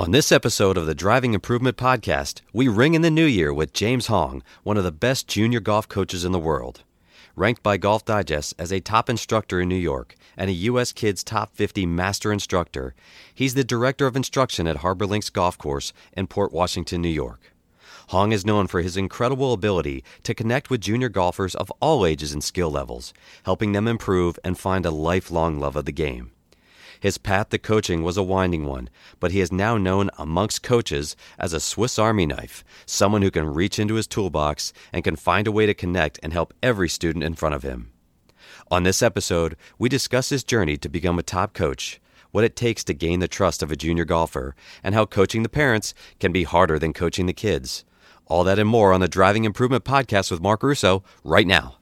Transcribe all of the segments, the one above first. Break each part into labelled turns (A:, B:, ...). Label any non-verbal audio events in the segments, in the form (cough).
A: On this episode of the Driving Improvement Podcast, we ring in the new year with James Hong, one of the best junior golf coaches in the world. Ranked by Golf Digest as a top instructor in New York and a U.S. Kids Top 50 Master Instructor, he's the Director of Instruction at Harbor Links Golf Course in Port Washington, New York. Hong is known for his incredible ability to connect with junior golfers of all ages and skill levels, helping them improve and find a lifelong love of the game. His path to coaching was a winding one, but he is now known amongst coaches as a Swiss Army knife, someone who can reach into his toolbox and can find a way to connect and help every student in front of him. On this episode, we discuss his journey to become a top coach, what it takes to gain the trust of a junior golfer, and how coaching the parents can be harder than coaching the kids. All that and more on the Driving Improvement Podcast with Mark Russo right now.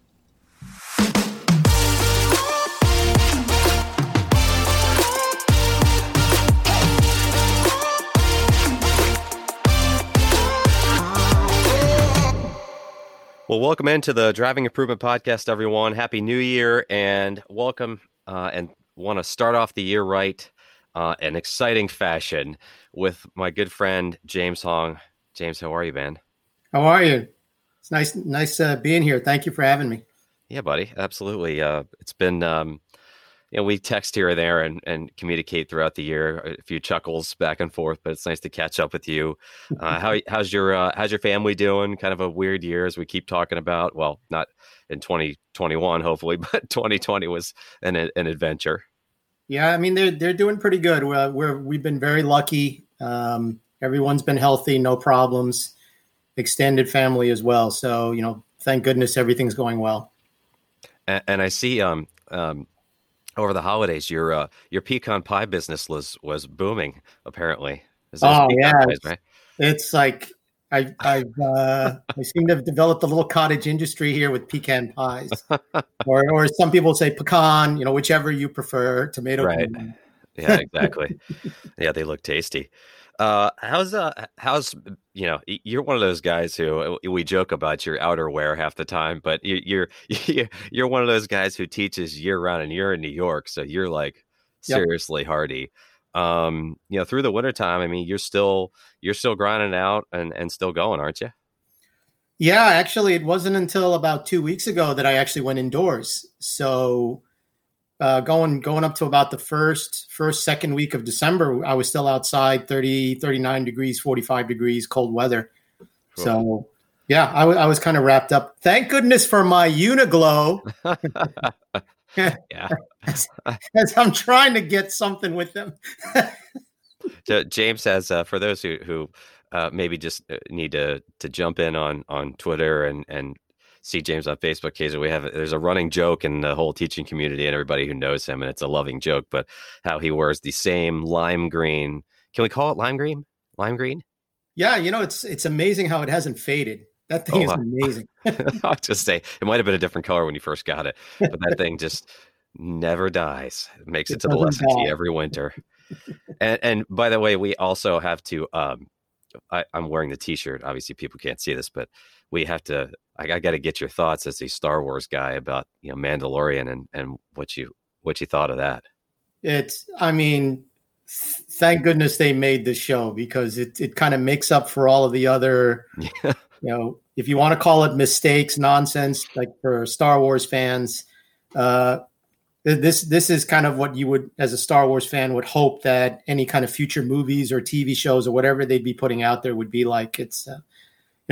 A: Well, welcome into the Driving Improvement Podcast, everyone. Happy New Year and welcome. Uh, and want to start off the year right uh, in exciting fashion with my good friend James Hong. James, how are you, man?
B: How are you? It's nice, nice uh, being here. Thank you for having me.
A: Yeah, buddy. Absolutely. Uh, it's been um, you know, we text here and there and, and communicate throughout the year, a few chuckles back and forth, but it's nice to catch up with you. Uh, how, how's your, uh, how's your family doing? Kind of a weird year as we keep talking about, well, not in 2021, hopefully, (laughs) but 2020 was an, an adventure.
B: Yeah. I mean, they're, they're doing pretty good. We're, we're we've been very lucky. Um, everyone's been healthy, no problems, extended family as well. So, you know, thank goodness everything's going well.
A: And, and I see, um, um, over the holidays, your uh, your pecan pie business was was booming. Apparently,
B: oh yeah, pies, right? it's like I I've uh, I seem to have developed a little cottage industry here with pecan pies, (laughs) or or some people say pecan, you know, whichever you prefer, tomato.
A: Right. Yeah, (laughs) exactly. yeah, they look tasty. Uh, how's uh, how's you know, you're one of those guys who uh, we joke about your outerwear half the time, but you're (laughs) you're you're one of those guys who teaches year round, and you're in New York, so you're like seriously yep. hardy. Um, you know, through the wintertime, I mean, you're still you're still grinding out and and still going, aren't you?
B: Yeah, actually, it wasn't until about two weeks ago that I actually went indoors. So uh, going going up to about the first first second week of December, I was still outside 30, 39 degrees, 45 degrees, cold weather. Cool. So yeah, I, w- I was kind of wrapped up. Thank goodness for my Uniqlo. (laughs) yeah, as, as, I'm trying to get something with them.
A: James says, uh, for those who who uh, maybe just uh, need to to jump in on on Twitter and and see James on Facebook occasionally. We have there's a running joke in the whole teaching community and everybody who knows him, and it's a loving joke. But how he wears the same lime green. Can we call it lime green? Lime green?
B: Yeah, you know it's it's amazing how it hasn't faded. That thing oh, is amazing. (laughs)
A: I'll just say it might have been a different color when you first got it, but that thing just never dies. It makes it, it to the lesson every (laughs) winter. and, and by the way, we also have to. Um, I, I'm wearing the T-shirt. Obviously, people can't see this, but we have to I, I got to get your thoughts as a Star Wars guy about you know Mandalorian and and what you what you thought of that.
B: It's I mean, thank goodness they made the show because it it kind of makes up for all of the other (laughs) you know if you want to call it mistakes nonsense like for Star Wars fans. Uh, this this is kind of what you would as a Star Wars fan would hope that any kind of future movies or TV shows or whatever they'd be putting out there would be like it's uh,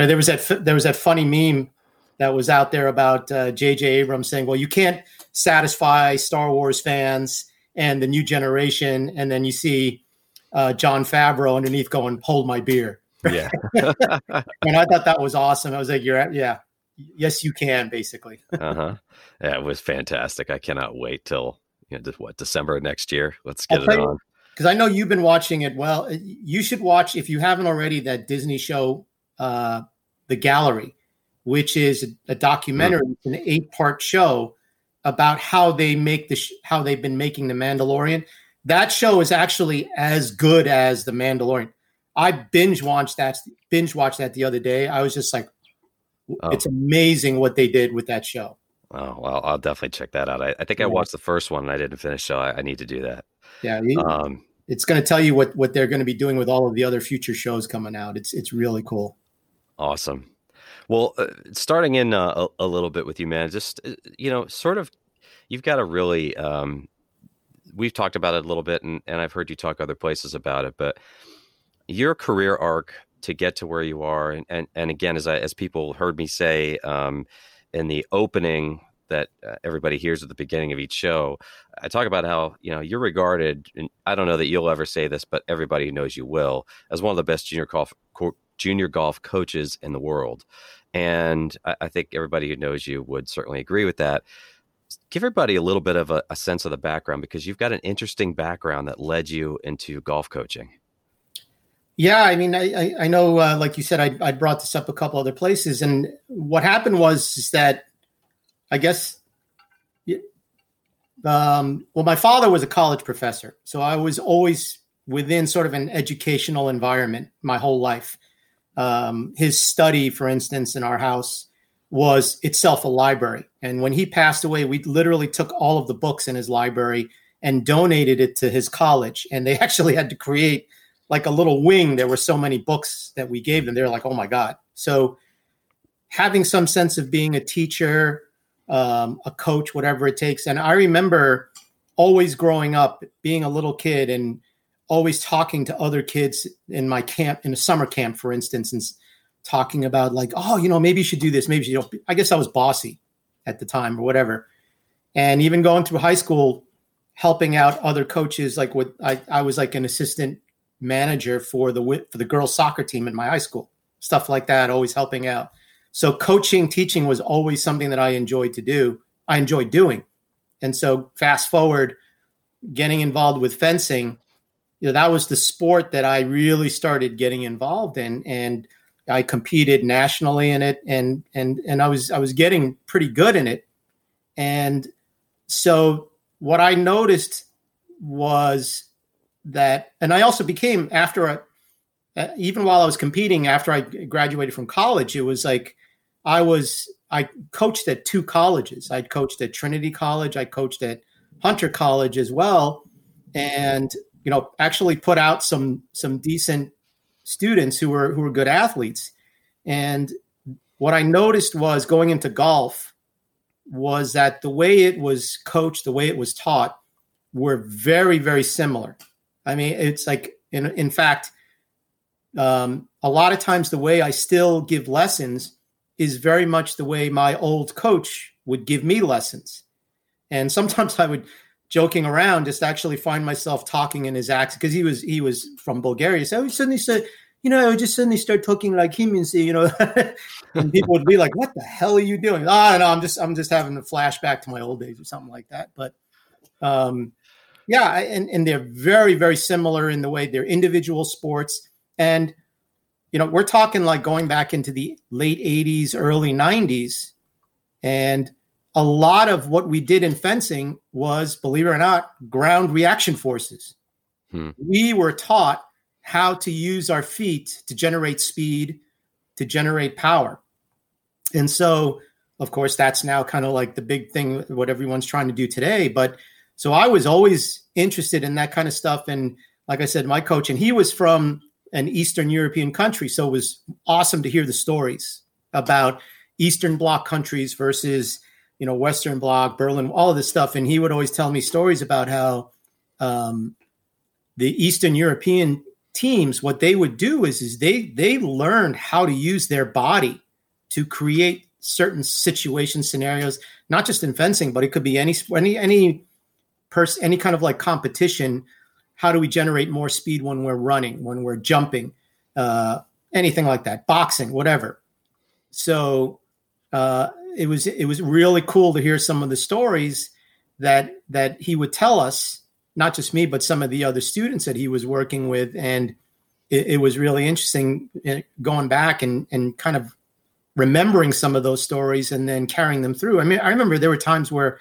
B: know there was that there was that funny meme that was out there about J.J. Uh, Abrams saying, "Well, you can't satisfy Star Wars fans and the new generation," and then you see uh, Jon Favreau underneath going, "Hold my beer."
A: Yeah, (laughs)
B: and I thought that was awesome. I was like, "You're yeah, yes, you can." Basically, (laughs)
A: uh huh. Yeah, it was fantastic. I cannot wait till you know what December next year. Let's get it on.
B: Because I know you've been watching it. Well, you should watch if you haven't already that Disney show, uh, The Gallery which is a documentary, mm. an eight part show about how they make the sh- how they've been making the Mandalorian. That show is actually as good as the Mandalorian. I binge watched that binge watched that the other day. I was just like, oh. it's amazing what they did with that show.
A: Oh well, I'll definitely check that out. I, I think yeah. I watched the first one and I didn't finish, so I, I need to do that.
B: Yeah,
A: um,
B: it's going to tell you what what they're going to be doing with all of the other future shows coming out. It's it's really cool.
A: Awesome. Well, uh, starting in uh, a, a, little bit with you, man. Just uh, you know, sort of, you've got a really. Um, we've talked about it a little bit, and, and I've heard you talk other places about it, but your career arc to get to where you are, and and, and again, as I, as people heard me say um, in the opening that uh, everybody hears at the beginning of each show. I talk about how you know you're regarded, and I don't know that you'll ever say this, but everybody knows you will, as one of the best junior golf junior golf coaches in the world, and I, I think everybody who knows you would certainly agree with that. Give everybody a little bit of a, a sense of the background because you've got an interesting background that led you into golf coaching.
B: Yeah, I mean, I I know, uh, like you said, I I brought this up a couple other places, and what happened was is that I guess, um, well, my father was a college professor, so I was always within sort of an educational environment my whole life. Um, his study, for instance, in our house was itself a library. And when he passed away, we literally took all of the books in his library and donated it to his college. And they (laughs) actually had to create like a little wing. There were so many books that we gave them. They're like, oh my God. So having some sense of being a teacher, um, a coach, whatever it takes. And I remember always growing up, being a little kid, and always talking to other kids in my camp, in a summer camp, for instance, and talking about like, oh, you know, maybe you should do this. Maybe you know, I guess I was bossy at the time or whatever. And even going through high school, helping out other coaches, like with I, I was like an assistant manager for the for the girls soccer team in my high school, stuff like that, always helping out. So coaching, teaching was always something that I enjoyed to do. I enjoyed doing. And so fast forward, getting involved with fencing, you know, that was the sport that I really started getting involved in. And I competed nationally in it and and and I was I was getting pretty good in it. And so what I noticed was that and I also became after I, uh, even while I was competing after I graduated from college, it was like I was I coached at two colleges. I coached at Trinity College. I coached at Hunter College as well, and you know actually put out some some decent students who were who were good athletes. And what I noticed was going into golf was that the way it was coached, the way it was taught, were very very similar. I mean, it's like in in fact, um, a lot of times the way I still give lessons is very much the way my old coach would give me lessons. And sometimes (laughs) I would joking around just actually find myself talking in his accent because he was he was from Bulgaria. So he suddenly said, you know, I would just suddenly start talking like him and say, you know, (laughs) and people would be like, "What the hell are you doing?" I don't know. I'm just I'm just having a flashback to my old days or something like that. But um, yeah, and and they're very very similar in the way they're individual sports and you know, we're talking like going back into the late 80s, early 90s. And a lot of what we did in fencing was, believe it or not, ground reaction forces. Hmm. We were taught how to use our feet to generate speed, to generate power. And so, of course, that's now kind of like the big thing, what everyone's trying to do today. But so I was always interested in that kind of stuff. And like I said, my coach, and he was from an Eastern European country. So it was awesome to hear the stories about Eastern Bloc countries versus, you know, Western Bloc, Berlin, all of this stuff. And he would always tell me stories about how um, the Eastern European teams, what they would do is, is they they learned how to use their body to create certain situation scenarios, not just in fencing, but it could be any any any person, any kind of like competition how do we generate more speed when we're running, when we're jumping, uh, anything like that, boxing, whatever. So uh, it was it was really cool to hear some of the stories that that he would tell us, not just me, but some of the other students that he was working with, and it, it was really interesting uh, going back and and kind of remembering some of those stories and then carrying them through. I mean, I remember there were times where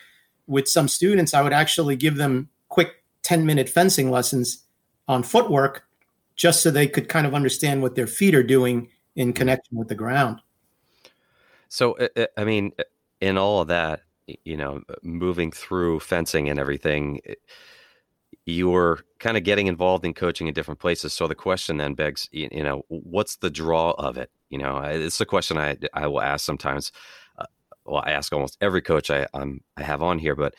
B: with some students, I would actually give them quick 10 minute fencing lessons on footwork just so they could kind of understand what their feet are doing in connection with the ground.
A: So, uh, uh, I mean, uh, in all of that, you know, moving through fencing and everything, you were kind of getting involved in coaching in different places. So the question then begs, you, you know, what's the draw of it? You know, it's a question I I will ask sometimes. Uh, well, I ask almost every coach I I'm, I have on here, but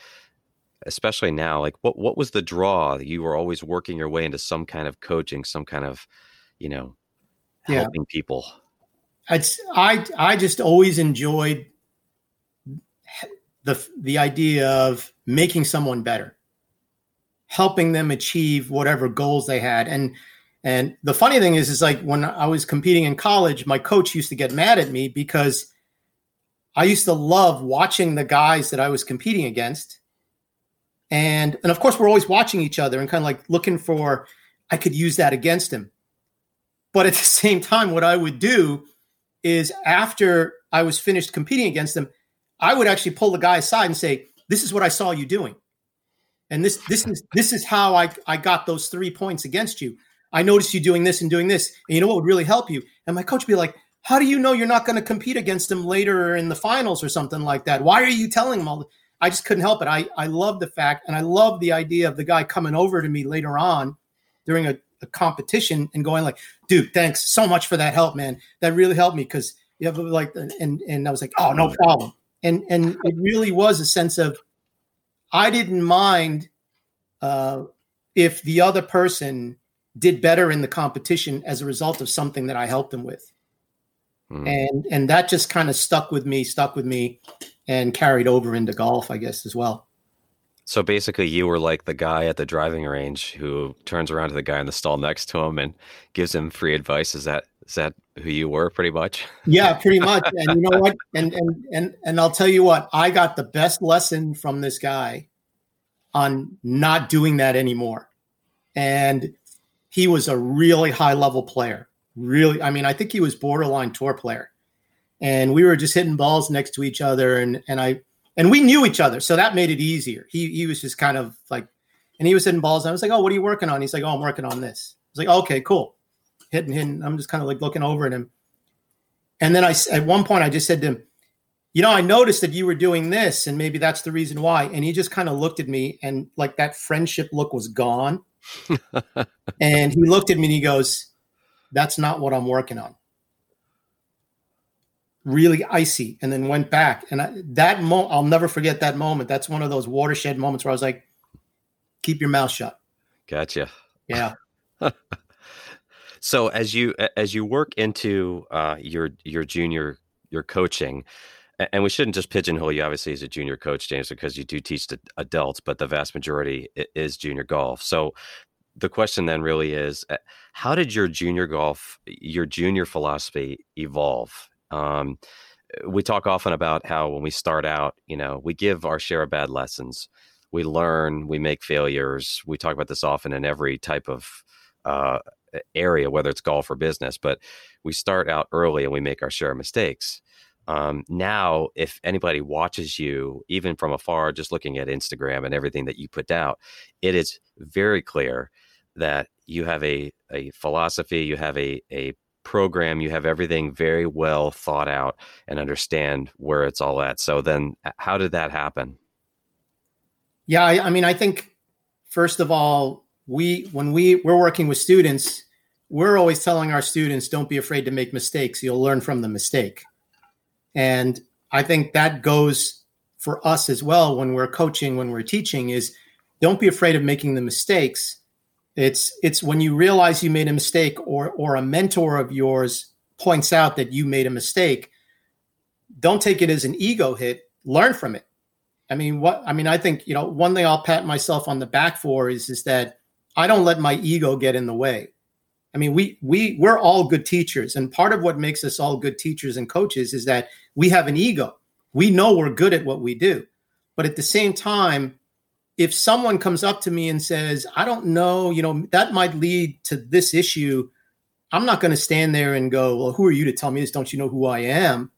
A: especially now, like what what was the draw? You were always working your way into some kind of coaching, some kind of, you know, helping yeah. people.
B: It's I I just always enjoyed the the idea of making someone better helping them achieve whatever goals they had. And and the funny thing is is like when i was competing in college my coach used to get mad at me because i used to love watching the guys that i was competing against. And and of course we're always watching each other and kind of like looking for i could use that against him. But at the (laughs) same time what i would do is after i was finished competing against them I would actually pull the guy aside and say, "This is what I saw you doing, and this this is this is how I I got those three points against you. I noticed you doing this and doing this, and you know what would really help you." And my coach would be like, "How do you know you're not going to compete against him later in the finals or something like that? Why are you telling him all?" I just couldn't help it. I I love the fact, and I love the idea of the guy coming over to me later on during a, a competition and going like, "Dude, thanks so much for that help, man. That really helped me." Because you have like, and and I was like, "Oh, no problem." and and it really was a sense of I didn't mind uh, if the other person did better in the competition as a result of something that I helped them with, mm. and and that just kind of stuck with me, stuck with me, and carried over into golf, I guess, as well.
A: So basically, you were like the guy at the driving range who turns around to the guy in the stall next to him and gives him free advice. Is that is that who you were, pretty much?
B: Yeah, (laughs) pretty much. And you know what? And and and and I'll tell you what. I got the best lesson from this guy on not doing that anymore. And he was a really high level player. Really, I mean, I think he was borderline tour player. And we were just hitting balls next to each other, and and I and we knew each other, so that made it easier. He he was just kind of like, and he was hitting balls. And I was like, "Oh, what are you working on?" He's like, "Oh, I'm working on this." I was like, oh, "Okay, cool." Hitting, hitting. I'm just kind of like looking over at him, and then I at one point I just said to him, "You know, I noticed that you were doing this, and maybe that's the reason why." And he just kind of looked at me, and like that friendship look was gone. (laughs) and he looked at me and he goes, "That's not what I'm working on." Really icy and then went back. And I, that moment, I'll never forget that moment. That's one of those watershed moments where I was like, keep your mouth shut.
A: Gotcha.
B: Yeah. (laughs) (laughs)
A: so as you as you work into uh, your your junior your coaching, and we shouldn't just pigeonhole you obviously as a junior coach, James, because you do teach the adults, but the vast majority is junior golf. So the question then really is, uh, how did your junior golf, your junior philosophy evolve? Um, we talk often about how when we start out, you know, we give our share of bad lessons. We learn, we make failures. We talk about this often in every type of uh, area, whether it's golf or business, but we start out early and we make our share of mistakes. Um, now, if anybody watches you, even from afar, just looking at Instagram and everything that you put out, it is very clear that you have a, a philosophy, you have a, a program, you have everything very well thought out and understand where it's all at. So then, how did that happen?
B: Yeah, I, I mean, I think first of all, we when we we're working with students, we're always telling our students, don't be afraid to make mistakes. You'll learn from the mistake, and I think that goes for us as well when we're coaching, when we're teaching, is don't be afraid of making the mistakes it's it's when you realize you made a mistake or or a mentor of yours points out that you made a mistake. Don't take it as an ego hit. Learn from it. I mean, what I mean, I think you know one thing I'll pat myself on the back for is is that I don't let my ego get in the way. I mean, we we we're all good teachers, and part of what makes us all good teachers and coaches is that we have an ego. We know we're good at what we do, but at the same time, if someone comes up to me and says, I don't know, you know, that might lead to this issue, I'm not going to stand there and go, Well, who are you to tell me this? Don't you know who I am?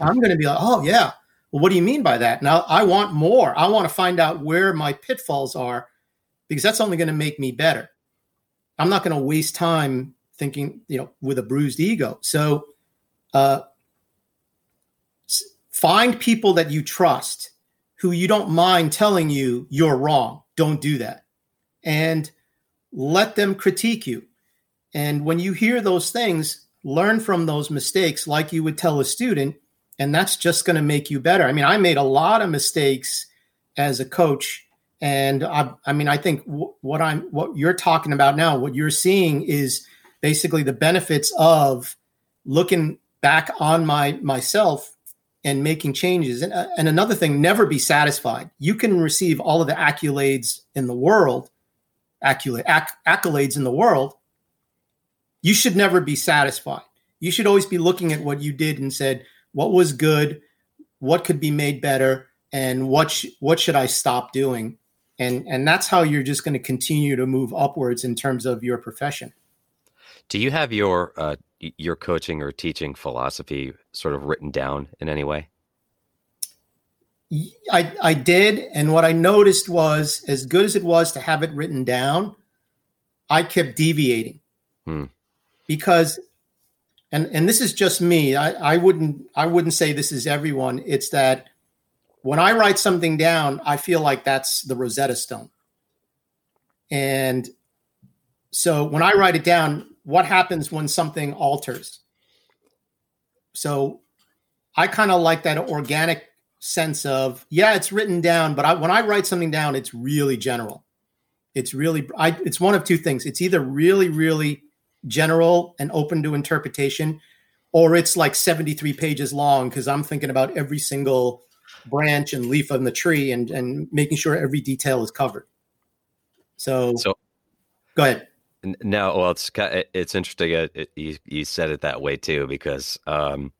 B: I'm going to be like, Oh, yeah. Well, what do you mean by that? Now, I want more. I want to find out where my pitfalls are because that's only going to make me better. I'm not going to waste time thinking, you know, with a bruised ego. So, uh, find people that you trust who you don't mind telling you you're wrong. Don't do that. and let them critique you. And when you hear those things, learn from those mistakes like you would tell a student, and that's just going to make you better. I mean, I made a lot of mistakes as a coach, and I, I mean, I think w- what I'm, what you're talking about now, what you're seeing is basically the benefits of looking back on my myself and making changes. And, uh, and another thing, never be satisfied. You can receive all of the accolades in the world, accolade, acc- accolades in the world. You should never be satisfied. You should always be looking at what you did and said, what was good, what could be made better, and what sh- what should I stop doing? And and that's how you're just going to continue to move upwards in terms of your profession.
A: Do you have your uh, your coaching or teaching philosophy sort of written down in any way?
B: I, I did. And what I noticed was, as good as it was to have it written down, I kept deviating hmm. because, and, and this is just me. I, I wouldn't, I wouldn't say this is everyone. It's that when I write something down, I feel like that's the Rosetta Stone. And so when I write it down, what happens when something alters. So I kind of like that organic sense of, yeah, it's written down, but I, when I write something down, it's really general. It's really, I, it's one of two things. It's either really, really general and open to interpretation, or it's like 73 pages long because I'm thinking about every single branch and leaf on the tree and, and making sure every detail is covered. So, so go ahead.
A: No, well, it's it's interesting. Uh, it, you you said it that way too, because um,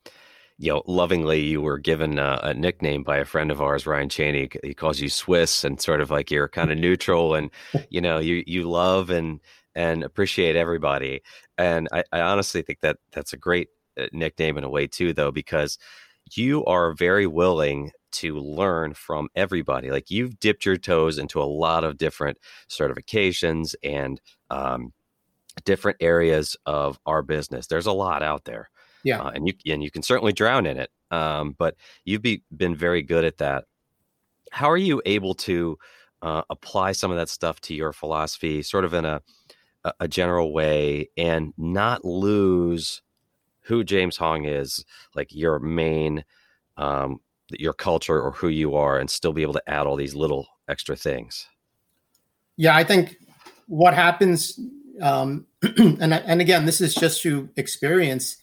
A: you know, lovingly, you were given a, a, nickname by a friend of ours, Ryan Cheney. He calls you Swiss, and sort of like you're kind of neutral, and (laughs) you know, you you love and and appreciate everybody. And I, I honestly think that that's a great uh, nickname in a way too, though, because you are very willing to learn from everybody. Like you've dipped your toes into a lot of different certifications and um, different areas of our business. There's a lot out there.
B: Yeah.
A: Uh, and you and you can certainly drown in it. Um, but you've be, been very good at that. How are you able to uh, apply some of that stuff to your philosophy, sort of in a a general way, and not lose who James Hong is, like your main um, your culture or who you are and still be able to add all these little extra things
B: yeah i think what happens um, (clears throat) and and again this is just through experience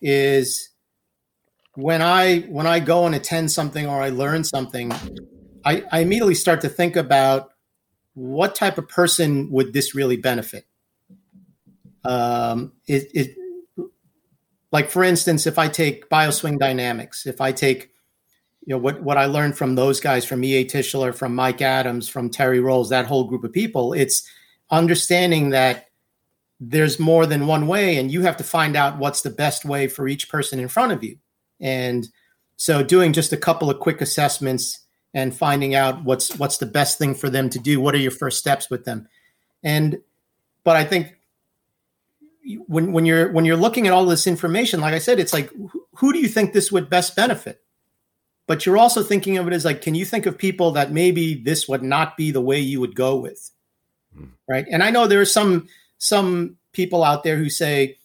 B: is when i when i go and attend something or i learn something i, I immediately start to think about what type of person would this really benefit um, it, it like for instance if i take bioswing dynamics if i take you know what what I learned from those guys, from E.A. Tischler, from Mike Adams, from Terry Rowles, that whole group of people. It's understanding that there's more than one way, and you have to find out what's the best way for each person in front of you. And so, doing just a couple of quick assessments and finding out what's what's the best thing for them to do. What are your first steps with them? And but I think when when you're when you're looking at all this information, like I said, it's like who do you think this would best benefit? but you're also thinking of it as like, can you think of people that maybe this would not be the way you would go with? Mm. Right. And I know there are some some people out there who say,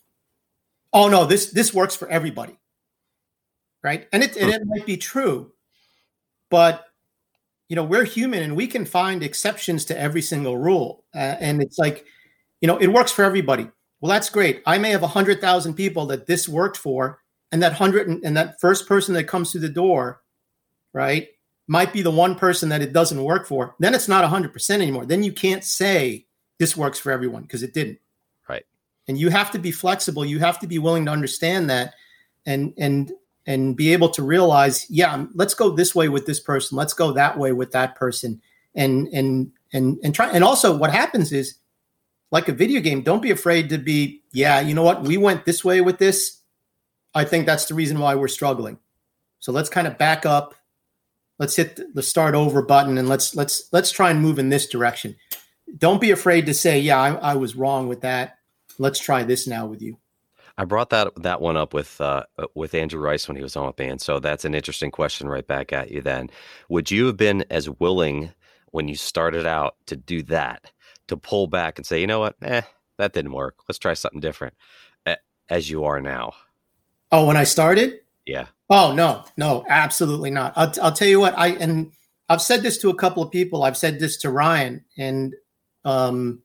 B: oh no, this this works for everybody. Right. And it, and it might be true, but you know, we're human and we can find exceptions to every single rule. Uh, and it's like, you know, it works for everybody. Well, that's great. I may have a hundred thousand people that this worked for, and that hundred and that first person that comes through the door right, might be the one person that it doesn't work for, then it's not 100% anymore. Then you can't say this works for everyone because it didn't.
A: Right.
B: And you have to be flexible. You have to be willing to understand that and and and be able to realize, yeah, um, let's go this way with this person. Let's go that way with that person. And and and and try and also what happens is like a video game, don't be afraid to be, yeah, you know what? We went this way with this. I think that's the reason why we're struggling. So let's kind of back up let's hit the start over button and let's let's let's try and move in this direction don't be afraid to say yeah i, I was wrong with that let's try this now with you
A: I brought that that one up with uh, with Andrew Rice when he was on with me, and so that's an interesting question right back at you. Then, would you have been as willing when you started out to do that, to pull back and say, you know what, eh, that didn't work. Let's try something different, as you are now?
B: Oh, when I started?
A: Yeah.
B: Oh no, no, absolutely not. I'll, I'll tell you what. I and I've said this to a couple of people. I've said this to Ryan, and um,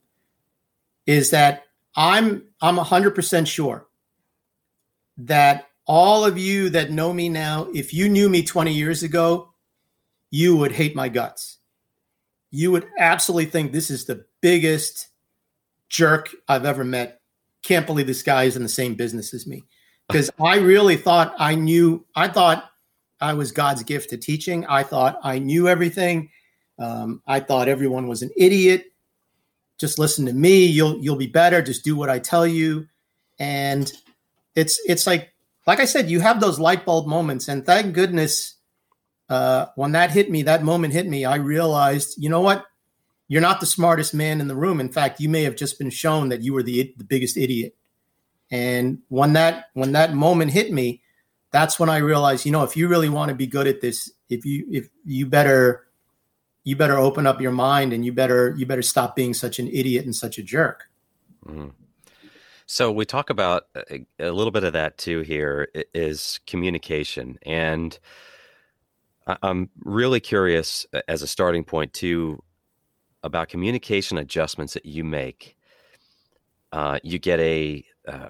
B: is that I'm I'm hundred percent sure that all of you that know me now, if you knew me 20 years ago, you would hate my guts. You would absolutely think this is the biggest jerk I've ever met. Can't believe this guy is in the same business as me. Because I really thought I knew, I thought I was God's gift to teaching. I thought I knew everything. Um, I thought everyone was an idiot. Just listen to me. You'll you'll be better. Just do what I tell you. And it's it's like like I said, you have those light bulb moments, and thank goodness uh, when that hit me, that moment hit me, I realized, you know what? You're not the smartest man in the room. In fact, you may have just been shown that you were the the biggest idiot. And when that when that moment hit me, that's when I realized, you know, if you really want to be good at this, if you if you better you better open up your mind and you better you better stop being such an idiot and such a jerk. Mm-hmm.
A: So we talk about a, a, little bit of that too. Here is communication, and I'm really curious as a starting point too about communication adjustments that you make. Uh, you get a uh,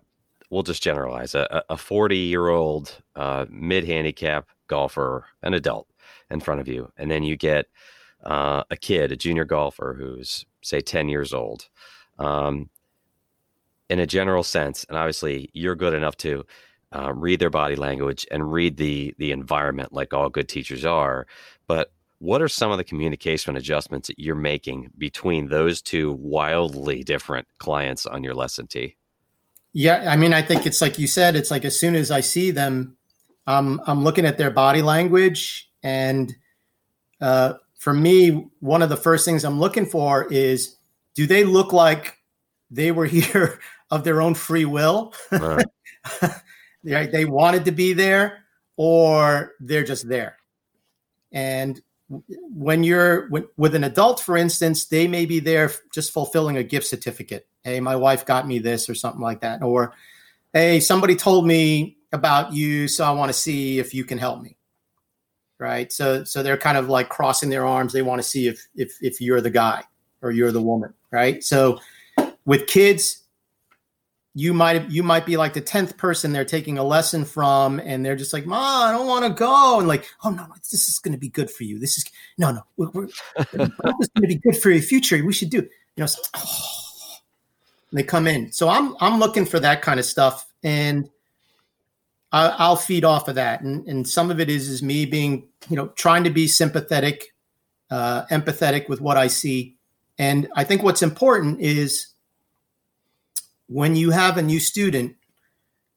A: we'll just generalize a, a 40 year old uh, mid handicap golfer, an adult in front of you, and then you get uh, a kid, a junior golfer who's say 10 years old. Um, in a general sense, and obviously you're good enough to uh, read their body language and read the the environment like all good teachers are. But what are some of the communication adjustments that you're making between those two wildly different clients on your lesson tee?
B: Yeah, I mean, I think it's like you said. It's like as soon as I see them, I'm I'm looking at their body language, and uh, for me, one of the first things I'm looking for is, do they look like they were (laughs) here of their own free will. Right. (laughs) they, they wanted to be there or they're just there. And when you're when, with an adult, for instance, they may be there just fulfilling a gift certificate. Hey, my wife got me this or something like that. Or, hey, somebody told me about you, so I want to see if you can help me. Right. So so they're kind of like crossing their arms. They want to see if if if you're the guy or you're the woman. Right. So with kids, you might you might be like the tenth person they're taking a lesson from, and they're just like, "Ma, I don't want to go," and like, "Oh no, this is going to be good for you. This is no, no, we're, we're, (laughs) this is going to be good for your future. We should do." You know, so, oh, (sighs) they come in. So I'm I'm looking for that kind of stuff, and I, will feed off of that. And and some of it is is me being you know trying to be sympathetic, uh, empathetic with what I see, and I think what's important is when you have a new student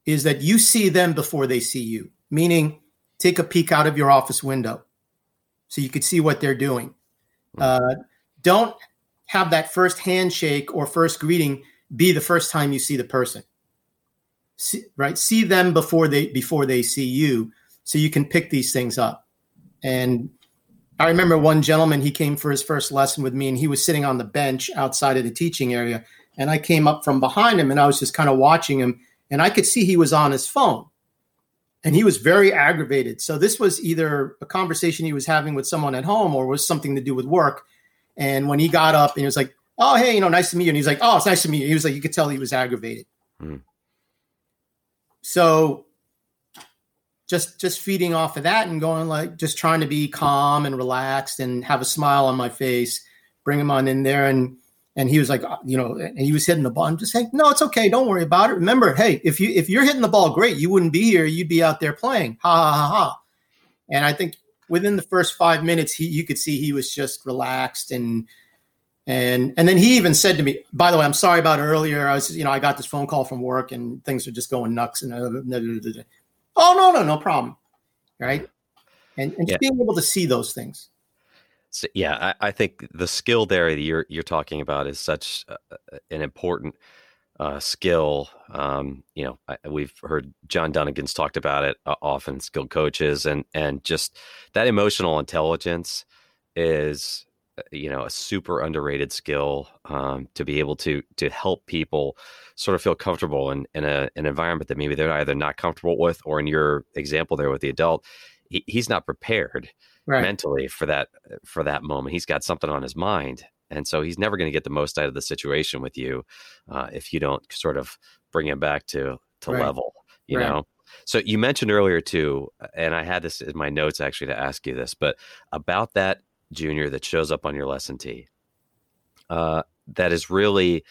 B: is that you see them before they see you, meaning take a peek out of your office window so you could see what they're doing. Hmm. Uh, don't have that first handshake or first greeting be the first time you see the person. See, right? See them before they before they see you, so you can pick these things up. And I remember one gentleman he came for his first lesson with me, and he was sitting on the bench outside of the teaching area, and I came up from behind him and I was just kind of watching him and I could see he was on his phone and he was very aggravated. So this was either a conversation he was having with someone at home or was something to do with work. And when he got up and he was like, "Oh, hey, you know, nice to meet you," and he's like, "Oh, it's nice to meet you," he was like, you could tell he was aggravated. Hmm. So just just feeding off of that and going like just trying to be calm and relaxed and have a smile on my face, bring him on in there and and he was like, uh, you know, and he was hitting the ball. I'm just saying, no, it's okay. Don't worry about it. Remember, hey, if you if you're hitting the ball, great. You wouldn't be here. You'd be out there playing. Ha ha ha ha. And I think within the first five minutes, he you could see he was just relaxed and and and then he even said to me, by the way, I'm sorry about earlier. I was, you know, I got this phone call from work and things are just going nuts. And uh, oh no, no, no problem. Right. And, and just yeah. being able to see those things.
A: So, yeah, I, I, think the skill there that you're you're talking about is such an important uh, skill. Um, you know, I, we've heard John Dunigan's talked about it uh, often. Skilled coaches and and just that emotional intelligence is uh, you know a super underrated skill um, to be able to to help people sort of feel comfortable in, in a, an environment that maybe they're either not comfortable with or in your example there with the adult he, he's not prepared right. mentally for that for that moment he's got something on his mind and so he's never going to get the most out of the situation with you uh, if you don't sort of bring him back to to right. level you right. know so you mentioned earlier too and i had this in my notes actually to ask you this but about that junior that shows up on your lesson tee uh, that is really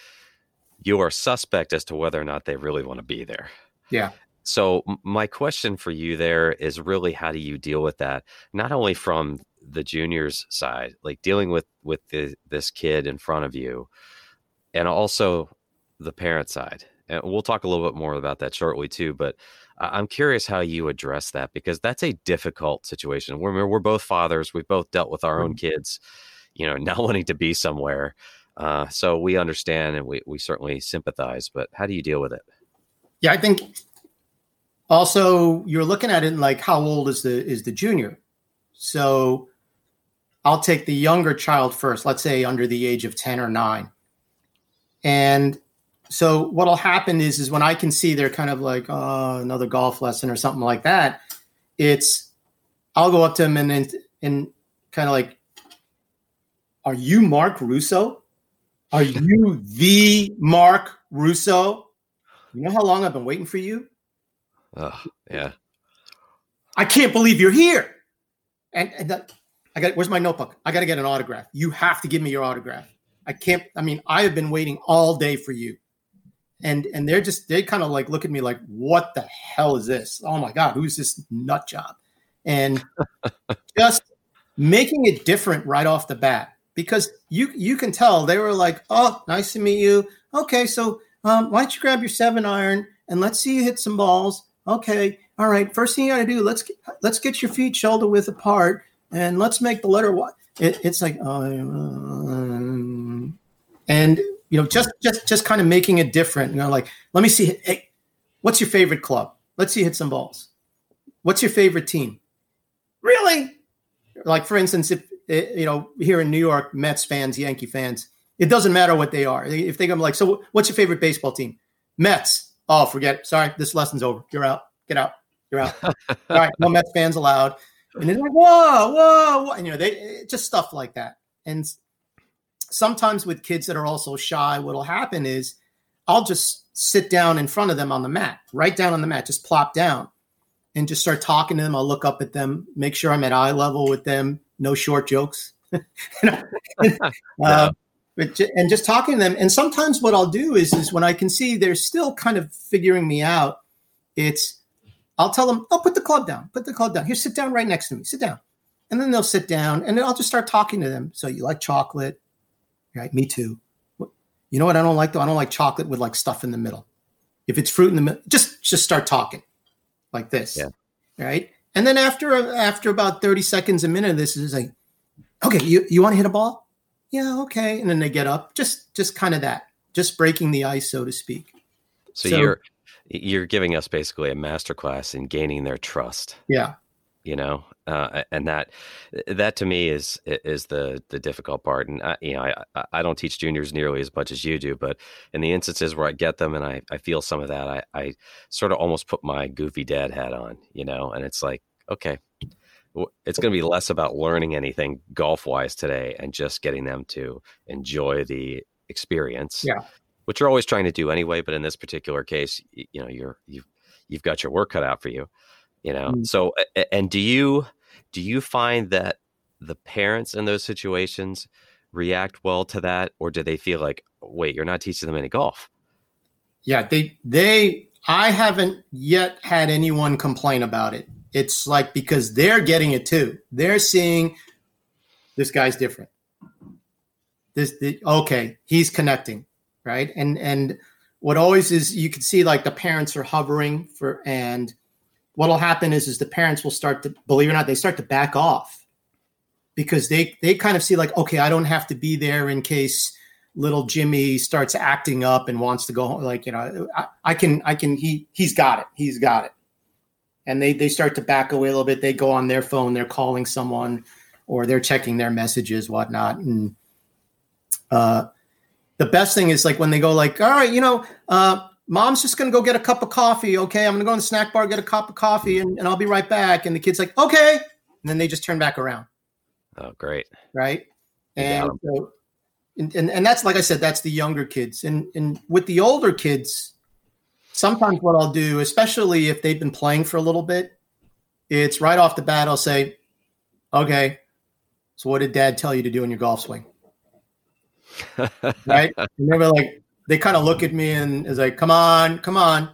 A: you are suspect as to whether or not they really want to be there
B: yeah
A: so my question for you there is really how do you deal with that? Not only from the juniors side like dealing with with the, this kid in front of you and also the parent side and we'll talk a little bit more about that shortly too but i'm curious how you address that because that's a difficult situation. We're, we're both fathers we've both dealt with our own mm-hmm. kids you know (laughs) not wanting to be somewhere uh, so we understand and we, we certainly sympathize but how do you deal with it?
B: Yeah i think also you're looking at it like how old is the is the junior so I'll take the younger child first, let's say under the age of 10 or 9. And so what'll happen is is when I can see they're kind of like oh, another golf lesson or something like that, it's I'll go up to them and and, and kind of like are you Mark Russo? Are you (laughs) the Mark Russo? You know how long I've been waiting for you?
A: Oh, yeah.
B: I can't believe you're here. And, and that, I got where's my notebook? I got to get an autograph. You have to give me your autograph. I can't. I mean, I have been waiting all day for you, and and they're just they kind of like look at me like, what the hell is this? Oh my god, who's this nut job? And (laughs) just making it different right off the bat because you you can tell they were like, oh, nice to meet you. Okay, so um, why don't you grab your seven iron and let's see you hit some balls. Okay, all right. First thing you got to do let's let's get your feet shoulder width apart and let's make the letter Y. It, it's like, um, and you know, just just just kind of making it different. You know, like let me see. Hey, what's your favorite club? Let's see hit some balls. What's your favorite team? Really? Like for instance, if eh, you know here in New York, Mets fans, Yankee fans, it doesn't matter what they are. If they come like, so what's your favorite baseball team? Mets. Oh, forget it. Sorry, this lesson's over. You're out. Get out. You're out. All right, no Mets fans allowed and they're like, whoa, whoa, whoa. And, you know, they just stuff like that. And sometimes with kids that are also shy, what'll happen is I'll just sit down in front of them on the mat, right down on the mat, just plop down and just start talking to them. I'll look up at them, make sure I'm at eye level with them, no short jokes. (laughs) uh, (laughs) and just talking to them. And sometimes what I'll do is, is when I can see they're still kind of figuring me out, it's I'll tell them, oh, put the club down, put the club down. Here, sit down right next to me, sit down. And then they'll sit down and then I'll just start talking to them. So you like chocolate? Right. Me too. You know what I don't like though? I don't like chocolate with like stuff in the middle. If it's fruit in the middle, just just start talking like this.
A: Yeah.
B: Right. And then after after about 30 seconds, a minute, this is like, okay, you, you want to hit a ball? Yeah, okay. And then they get up. Just just kind of that. Just breaking the ice, so to speak.
A: So, so you're you're giving us basically a masterclass in gaining their trust.
B: Yeah.
A: You know, uh, and that that to me is is the the difficult part. And I, you know, I I don't teach juniors nearly as much as you do, but in the instances where I get them and I I feel some of that, I I sort of almost put my goofy dad hat on, you know, and it's like, okay, it's going to be less about learning anything golf wise today and just getting them to enjoy the experience.
B: Yeah
A: which you're always trying to do anyway. But in this particular case, you know, you're you've you've got your work cut out for you. You know, mm. so and do you do you find that the parents in those situations react well to that, or do they feel like, wait, you're not teaching them any golf?
B: Yeah, they they I haven't yet had anyone complain about it. It's like because they're getting it too. They're seeing this guy's different. This the, okay, he's connecting right? And and what always is you can see like the parents are hovering for and what'll happen is is the parents will start to believe it or not they start to back off because they they kind of see like okay I don't have to be there in case little Jimmy starts acting up and wants to go home like you know I, I can I can he he's got it he's got it and they they start to back away a little bit they go on their phone they're calling someone or they're checking their messages, whatnot. And uh, the best thing is like when they go like, all right, you know, uh, mom's just gonna go get a cup of coffee. Okay, I'm gonna go in the snack bar, get a cup of coffee, and, and I'll be right back. And the kid's like, okay, and then they just turn back around.
A: Oh, great!
B: Right, and so, and, and and that's like I said, that's the younger kids, and and with the older kids, sometimes what I'll do, especially if they've been playing for a little bit, it's right off the bat. I'll say, okay, so what did Dad tell you to do in your golf swing? (laughs) right? Remember, like they kind of look at me and is like, "Come on, come on."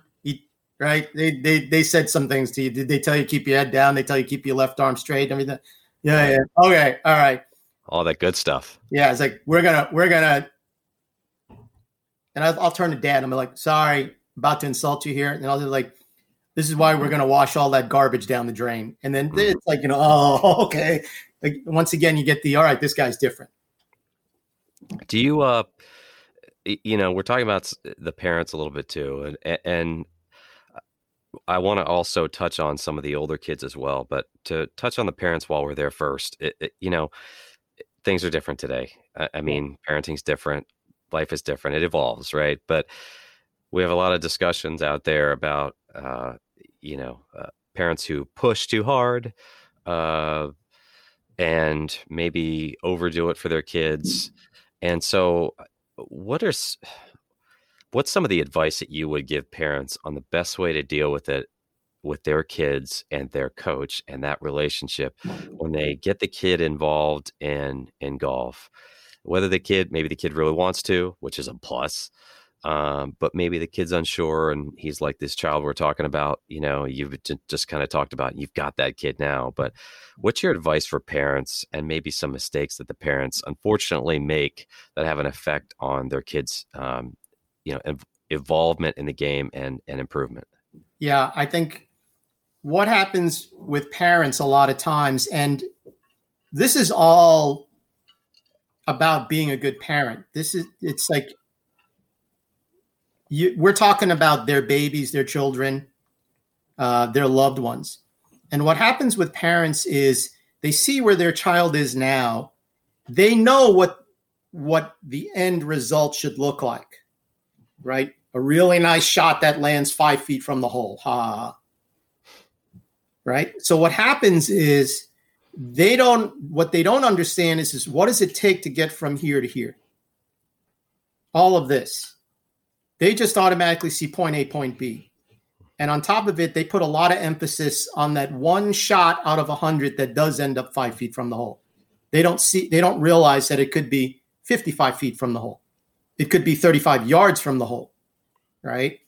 B: right? They they they said some things to you. Did they tell you keep your head down? They tell you keep your left arm straight. And everything. Yeah, yeah. Okay, all right.
A: All that good stuff.
B: Yeah, it's like we're gonna we're gonna, and I'll, I'll turn to Dad. I'm like, sorry, about to insult you here, and I'll be like, this is why we're gonna wash all that garbage down the drain. And then mm-hmm. it's like, you know, oh, (laughs) okay. Like once again, you get the all right. This guy's different.
A: Do you uh? you know we're talking about the parents a little bit too and and I want to also touch on some of the older kids as well, but to touch on the parents while we're there first, it, it, you know, things are different today. I, I mean, parenting's different, life is different, it evolves, right? But we have a lot of discussions out there about, uh, you know, uh, parents who push too hard uh, and maybe overdo it for their kids. And so, uh, what are what's some of the advice that you would give parents on the best way to deal with it with their kids and their coach and that relationship when they get the kid involved in in golf whether the kid maybe the kid really wants to which is a plus um, but maybe the kid's unsure and he's like this child we're talking about you know you've just kind of talked about you've got that kid now but what's your advice for parents and maybe some mistakes that the parents unfortunately make that have an effect on their kids um, you know involvement in the game and and improvement?
B: Yeah i think what happens with parents a lot of times and this is all about being a good parent. This is it's like you, we're talking about their babies their children uh, their loved ones and what happens with parents is they see where their child is now they know what what the end result should look like right? A really nice shot that lands five feet from the hole. Ha. Right. So what happens is they don't what they don't understand is, is what does it take to get from here to here? All of this. They just automatically see point A, point B. And on top of it, they put a lot of emphasis on that one shot out of a hundred that does end up five feet from the hole. They don't see, they don't realize that it could be 55 feet from the hole. It could be 35 yards from the hole, right?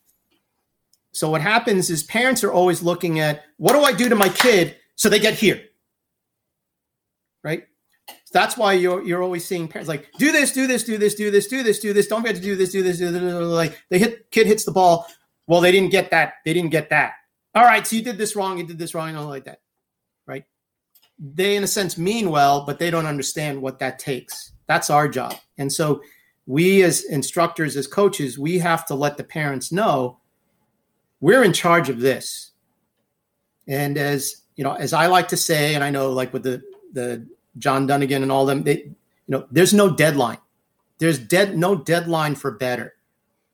B: So what happens is parents are always looking at what do I do to my kid so they get here, right? That's why you're you're always seeing parents like do this, do this, do this, do this, do this, do this. Don't forget to do this, do this, do this. Like they hit kid hits the ball. Well, they didn't get that. They didn't get that. All right, so you did this wrong. You did this wrong. And all like that, right? They, in a sense, mean well, but they don't understand what that takes. That's our job, and so we as instructors as coaches we have to let the parents know we're in charge of this and as you know as i like to say and i know like with the the john dunigan and all them they you know there's no deadline. There's dead no deadline for better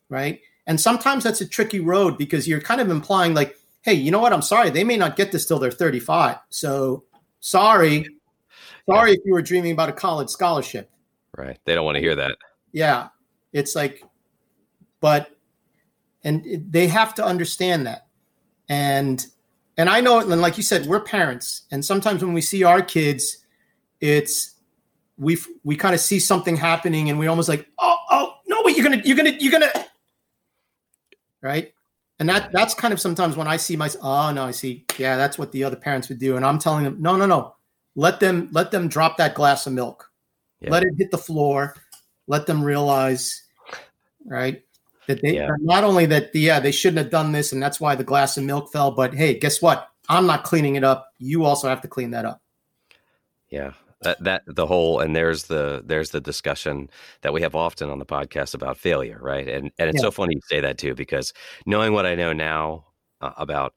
B: right? And sometimes that's a tricky road because you're kind of implying like hey you know what? I'm sorry. They may not get this till they're 35 so sorry. Sorry if you were dreaming about a college scholarship.
A: Right. They don't want to hear that.
B: Yeah, it's like, but, and it, they have to understand that. And, and I know, and like you said, we're parents. And sometimes when we see our kids, it's, we we kind of see something happening and we're almost like, oh, oh, no, wait, you're going to, you're going to, you're going to, right. And that that's kind of sometimes when I see my oh no, I see, yeah, that's what the other parents would do. And I'm telling them, no, no, no. Let them let them drop that glass of milk. Yeah. Let it hit the floor let them realize, right? That they yeah. not only that, yeah, they shouldn't have done this, and that's why the glass of milk fell. But hey, guess what? I'm not cleaning it up. You also have to clean that up.
A: Yeah, that, that the whole and there's the there's the discussion that we have often on the podcast about failure, right? And and it's yeah. so funny you say that too because knowing what I know now uh, about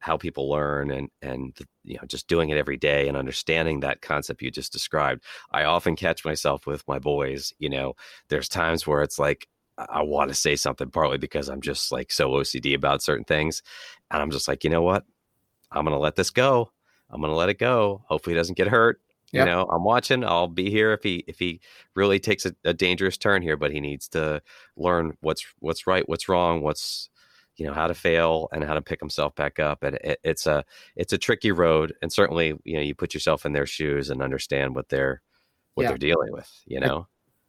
A: how people learn and and you know just doing it every day and understanding that concept you just described i often catch myself with my boys you know there's times where it's like i want to say something partly because i'm just like so ocd about certain things and i'm just like you know what i'm gonna let this go i'm gonna let it go hopefully he doesn't get hurt Yep. You know, I'm watching. I'll be here if he if he really takes a, a, dangerous turn here, but he needs to learn what's what's right, what's wrong, what's you know how to fail and how to pick himself back up and it, it's a it's a tricky road and certainly you know you put yourself in their shoes and understand what they're what yeah. they're dealing with you know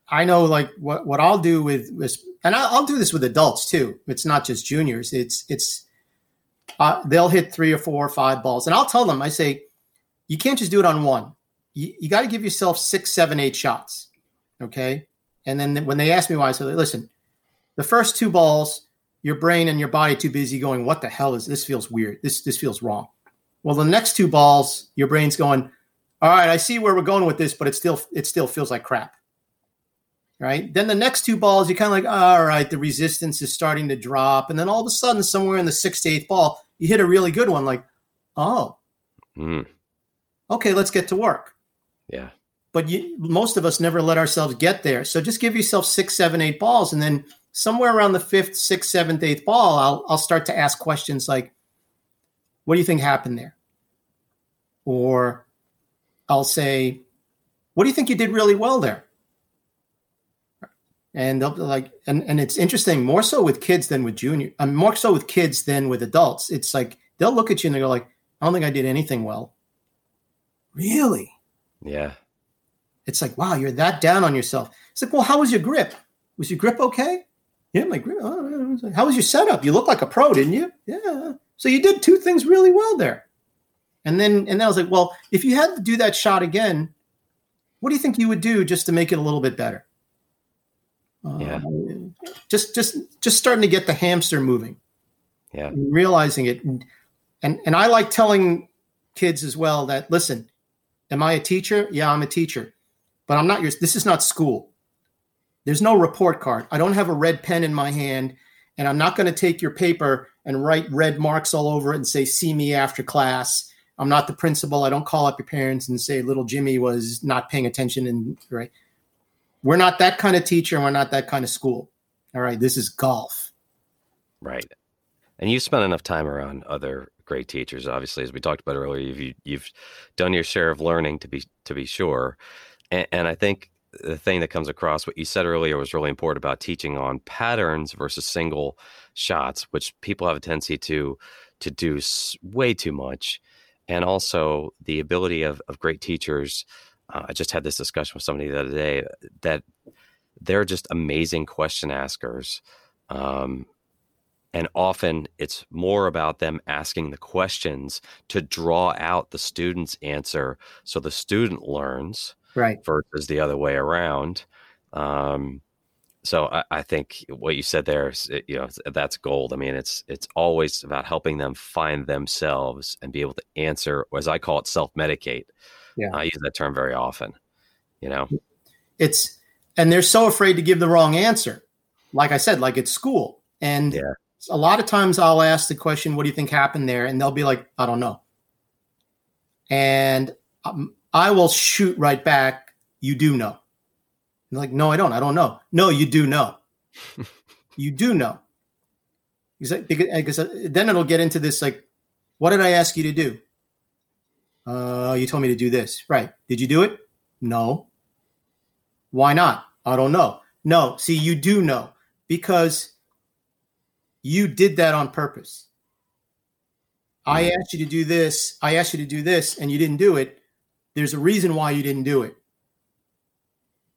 B: i know like what what i'll do with this and I'll, I'll do this with adults too it's not just juniors it's it's uh, they'll hit three or four or five balls and i'll tell them i say you can't just do it on one you, you got to give yourself six seven eight shots okay and then when they ask me why i say listen the first two balls your brain and your body too busy going, what the hell is this? Feels weird. This this feels wrong. Well, the next two balls, your brain's going, all right, I see where we're going with this, but it still it still feels like crap. Right. Then the next two balls, you're kind of like, all right, the resistance is starting to drop. And then all of a sudden, somewhere in the sixth to eighth ball, you hit a really good one, like, oh. Mm. Okay, let's get to work.
A: Yeah.
B: But you, most of us never let ourselves get there. So just give yourself six, seven, eight balls, and then somewhere around the fifth, sixth, seventh, eighth ball, I'll I'll start to ask questions like, "What do you think happened there?" Or I'll say, "What do you think you did really well there?" And they'll be like, and and it's interesting, more so with kids than with junior, I'm more so with kids than with adults. It's like they'll look at you and they go like, "I don't think I did anything well." Really?
A: Yeah.
B: It's like, wow, you're that down on yourself. It's like, well, how was your grip? Was your grip okay? Yeah, my oh, how was your setup? You look like a pro, didn't you? Yeah. So you did two things really well there. And then and then I was like, well, if you had to do that shot again, what do you think you would do just to make it a little bit better?
A: Yeah.
B: Uh, just just just starting to get the hamster moving.
A: Yeah.
B: realizing it. And and I like telling kids as well that listen, am I a teacher? Yeah, I'm a teacher. But I'm not your this is not school. There's no report card. I don't have a red pen in my hand, and I'm not going to take your paper and write red marks all over it and say, see me after class. I'm not the principal. I don't call up your parents and say little Jimmy was not paying attention. And right, we're not that kind of teacher. And we're not that kind of school. All right, this is golf.
A: Right, and you've spent enough time around other great teachers. Obviously, as we talked about earlier, you've you've done your share of learning to be to be sure, and, and I think the thing that comes across what you said earlier was really important about teaching on patterns versus single shots which people have a tendency to to do way too much and also the ability of, of great teachers uh, i just had this discussion with somebody the other day that they're just amazing question askers um, and often it's more about them asking the questions to draw out the student's answer so the student learns
B: right.
A: versus the other way around. Um, so I, I, think what you said there is you know that's gold. I mean it's it's always about helping them find themselves and be able to answer as i call it self-medicate. Yeah. I use that term very often you know?
B: It's and they're so afraid to give the wrong answer. Like i said like it's school. And yeah. A lot of times i'll ask the question what do you think happened there and they'll be like i don't know and um, I will shoot right back. You do know. And like, no, I don't. I don't know. No, you do know. (laughs) you do know. Because, uh, then it'll get into this like, what did I ask you to do? Uh, you told me to do this. Right. Did you do it? No. Why not? I don't know. No. See, you do know because you did that on purpose. I asked you to do this. I asked you to do this, and you didn't do it there's a reason why you didn't do it.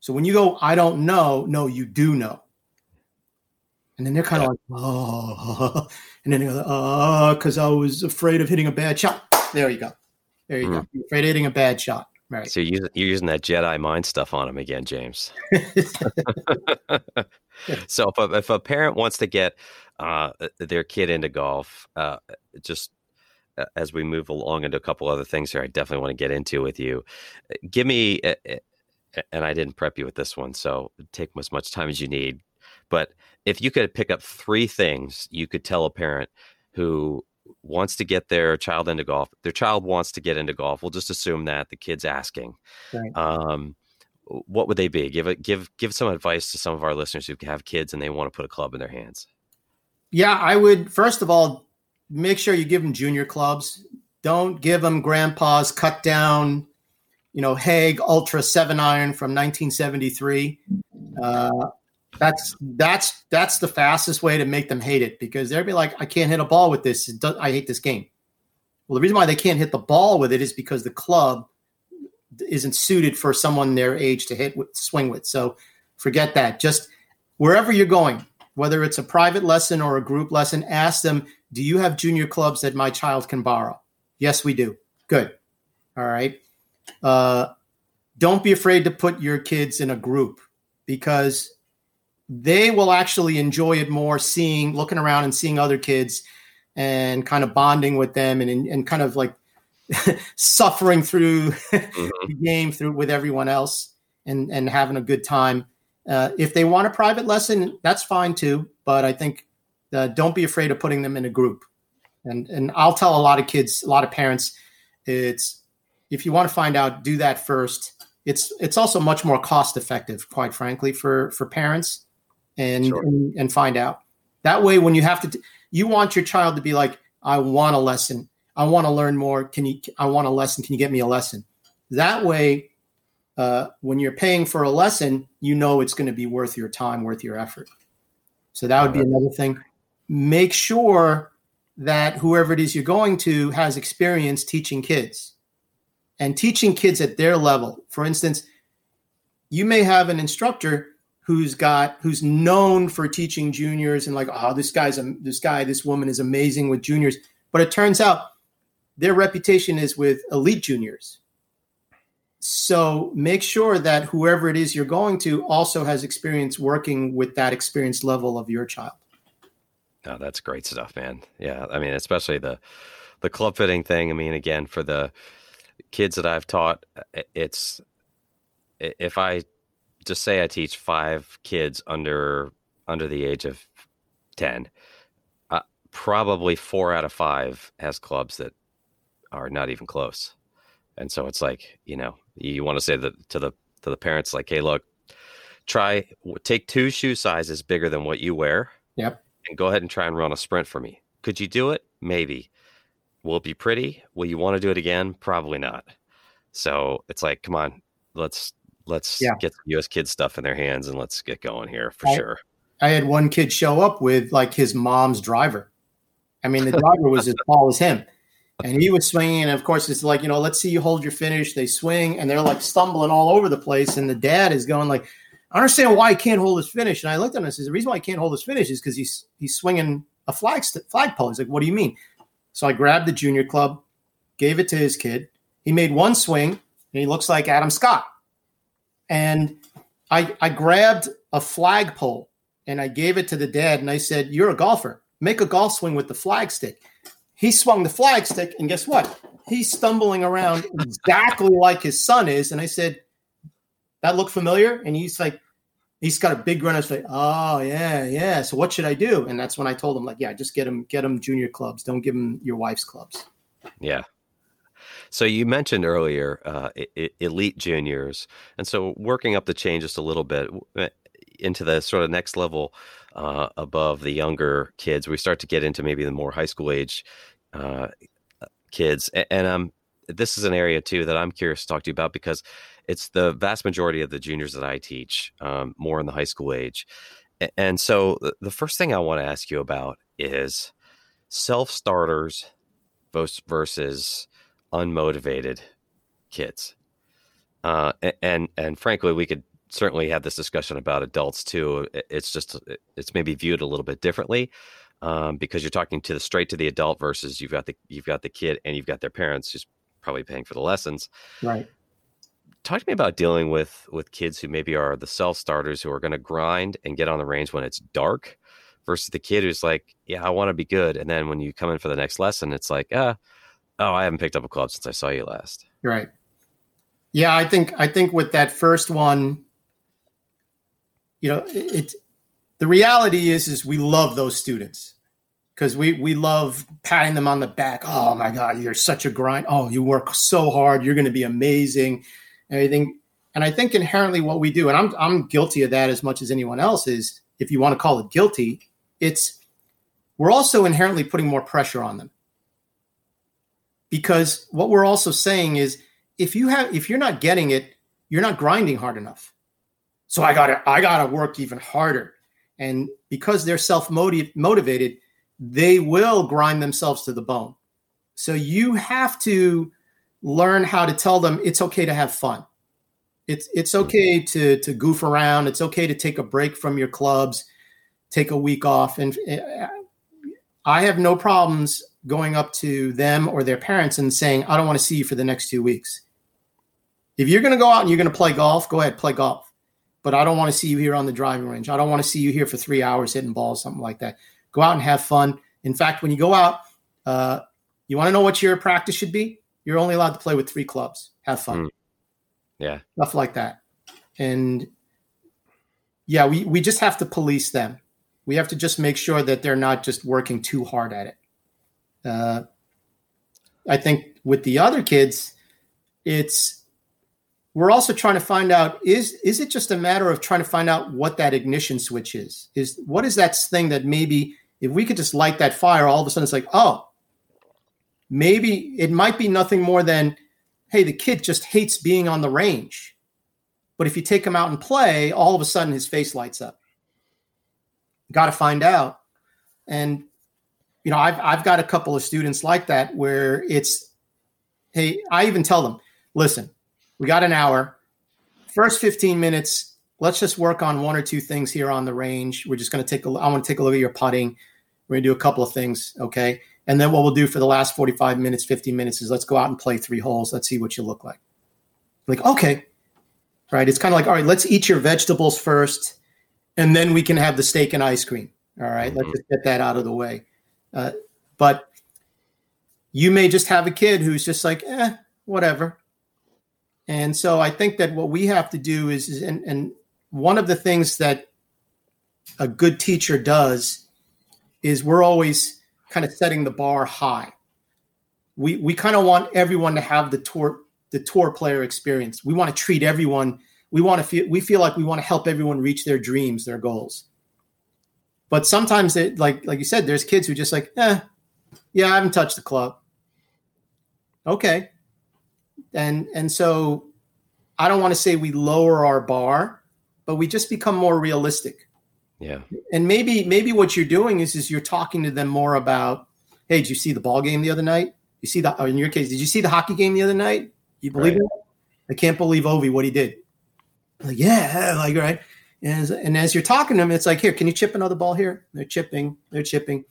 B: So when you go, I don't know, no, you do know. And then they're kind of like, oh, and then they go, oh, because I was afraid of hitting a bad shot. There you go. There you mm. go. You're afraid of hitting a bad shot. Right.
A: So you're, you're using that Jedi mind stuff on them again, James. (laughs) (laughs) so if a, if a parent wants to get uh, their kid into golf, uh, just as we move along into a couple other things here, I definitely want to get into with you. Uh, give me, and I didn't prep you with this one, so take as much time as you need. But if you could pick up three things you could tell a parent who wants to get their child into golf. Their child wants to get into golf. We'll just assume that the kid's asking. Right. Um, what would they be? Give it, give, give some advice to some of our listeners who have kids and they want to put a club in their hands.
B: Yeah, I would first of all make sure you give them junior clubs. Don't give them grandpa's cut down, you know, Haig Ultra Seven Iron from 1973. Uh, that's that's that's the fastest way to make them hate it because they'll be like, I can't hit a ball with this. I hate this game. Well, the reason why they can't hit the ball with it is because the club isn't suited for someone their age to hit with, swing with. So forget that. Just wherever you're going, whether it's a private lesson or a group lesson, ask them, "Do you have junior clubs that my child can borrow?" Yes, we do. Good. All right. Uh, don't be afraid to put your kids in a group because they will actually enjoy it more seeing looking around and seeing other kids and kind of bonding with them and and kind of like (laughs) suffering through mm-hmm. (laughs) the game through with everyone else and and having a good time. Uh, if they want a private lesson that's fine too but i think uh, don't be afraid of putting them in a group. And and i'll tell a lot of kids a lot of parents it's if you want to find out do that first. It's it's also much more cost effective quite frankly for for parents and, sure. and, and find out. That way, when you have to, you want your child to be like, I want a lesson. I want to learn more. Can you? I want a lesson. Can you get me a lesson? That way, uh, when you're paying for a lesson, you know it's going to be worth your time, worth your effort. So that would be another thing. Make sure that whoever it is you're going to has experience teaching kids and teaching kids at their level. For instance, you may have an instructor who's got who's known for teaching juniors and like oh this guy's a this guy this woman is amazing with juniors. But it turns out their reputation is with elite juniors. So make sure that whoever it is you're going to also has experience working with that experience level of your child.
A: Oh that's great stuff man. Yeah i mean especially the the club fitting thing. I mean again for the kids that i've taught it's if i just say I teach five kids under under the age of ten, uh, probably four out of five has clubs that are not even close, and so it's like you know you want to say that to the to the parents like, hey, look, try take two shoe sizes bigger than what you wear.
B: Yep.
A: And go ahead and try and run a sprint for me. Could you do it? Maybe. Will it be pretty? Will you want to do it again? Probably not. So it's like, come on, let's let's yeah. get US kids stuff in their hands and let's get going here for
B: I,
A: sure.
B: I had one kid show up with like his mom's driver. I mean, the driver was as tall as him. And he was swinging, and of course, it's like you know, let's see you hold your finish. They swing, and they're like stumbling all over the place. And the dad is going like, "I understand why he can't hold his finish." And I looked at him and said, "The reason why he can't hold his finish is because he's he's swinging a flag st- flagpole." He's like, "What do you mean?" So I grabbed the junior club, gave it to his kid. He made one swing, and he looks like Adam Scott. And I, I grabbed a flagpole and I gave it to the dad and I said, You're a golfer. Make a golf swing with the flagstick." He swung the flagstick, and guess what? He's stumbling around (laughs) exactly like his son is. And I said, That looked familiar? And he's like, He's got a big grin I was like, Oh yeah, yeah. So what should I do? And that's when I told him, like, yeah, just get him, get him junior clubs. Don't give him your wife's clubs.
A: Yeah, so you mentioned earlier uh, elite juniors, and so working up the chain just a little bit eh, into the sort of next level uh, above the younger kids, we start to get into maybe the more high school age uh, kids, and, and um, this is an area too that I'm curious to talk to you about because it's the vast majority of the juniors that I teach, um, more in the high school age, and so the first thing I want to ask you about is self starters versus unmotivated kids. Uh, and and frankly, we could certainly have this discussion about adults too. It's just it's maybe viewed a little bit differently um, because you're talking to the straight to the adult versus you've got the you've got the kid and you've got their parents who's probably paying for the lessons.
B: Right.
A: Talk to me about dealing with with kids who maybe are the self starters who are going to grind and get on the range when it's dark versus the kid who's like, yeah, I want to be good, and then when you come in for the next lesson, it's like, ah, Oh, I haven't picked up a club since I saw you last.
B: Right. Yeah, I think I think with that first one, you know, it, it the reality is is we love those students. because we we love patting them on the back. Oh my God, you're such a grind. Oh, you work so hard. You're going to be amazing. Everything. And I think inherently what we do, and I'm I'm guilty of that as much as anyone else is, if you want to call it guilty, it's we're also inherently putting more pressure on them. Because what we're also saying is if you have if you're not getting it, you're not grinding hard enough. So I gotta I gotta work even harder. And because they're self motivated, they will grind themselves to the bone. So you have to learn how to tell them it's okay to have fun. It's it's okay to to goof around. It's okay to take a break from your clubs, take a week off. And eh, I have no problems going up to them or their parents and saying, I don't want to see you for the next two weeks. If you're going to go out and you're going to play golf, go ahead, play golf. But I don't want to see you here on the driving range. I don't want to see you here for three hours hitting balls, something like that. Go out and have fun. In fact, when you go out, uh, you want to know what your practice should be? You're only allowed to play with three clubs. Have fun. Mm.
A: Yeah.
B: Stuff like that. And yeah, we, we just have to police them. We have to just make sure that they're not just working too hard at it. Uh, I think with the other kids, it's we're also trying to find out is is it just a matter of trying to find out what that ignition switch is? Is what is that thing that maybe if we could just light that fire all of a sudden it's like oh maybe it might be nothing more than hey the kid just hates being on the range. But if you take him out and play all of a sudden his face lights up. Got to find out. And you know I've, I've got a couple of students like that where it's hey i even tell them listen we got an hour. First 15 minutes, let's just work on one or two things here on the range. We're just going to take a I want to take a look at your putting. We're going to do a couple of things, okay? And then what we'll do for the last 45 minutes, 50 minutes is let's go out and play three holes. Let's see what you look like. Like, okay. Right? It's kind of like, all right, let's eat your vegetables first and then we can have the steak and ice cream. All right? mm-hmm. Let's just get that out of the way. Uh, but you may just have a kid who's just like, eh, whatever. And so I think that what we have to do is, is and, and one of the things that a good teacher does is we're always kind of setting the bar high. We we kind of want everyone to have the tour the tour player experience. We want to treat everyone. We want to feel we feel like we want to help everyone reach their dreams, their goals. But sometimes it like like you said, there's kids who just like, eh, yeah, I haven't touched the club. Okay, and and so I don't want to say we lower our bar, but we just become more realistic.
A: Yeah.
B: And maybe maybe what you're doing is is you're talking to them more about, hey, did you see the ball game the other night? You see that in your case, did you see the hockey game the other night? You believe right. it? I can't believe Ovi what he did. Like, yeah, like right. And as, and as you're talking to them, it's like, here, can you chip another ball here? They're chipping, they're chipping.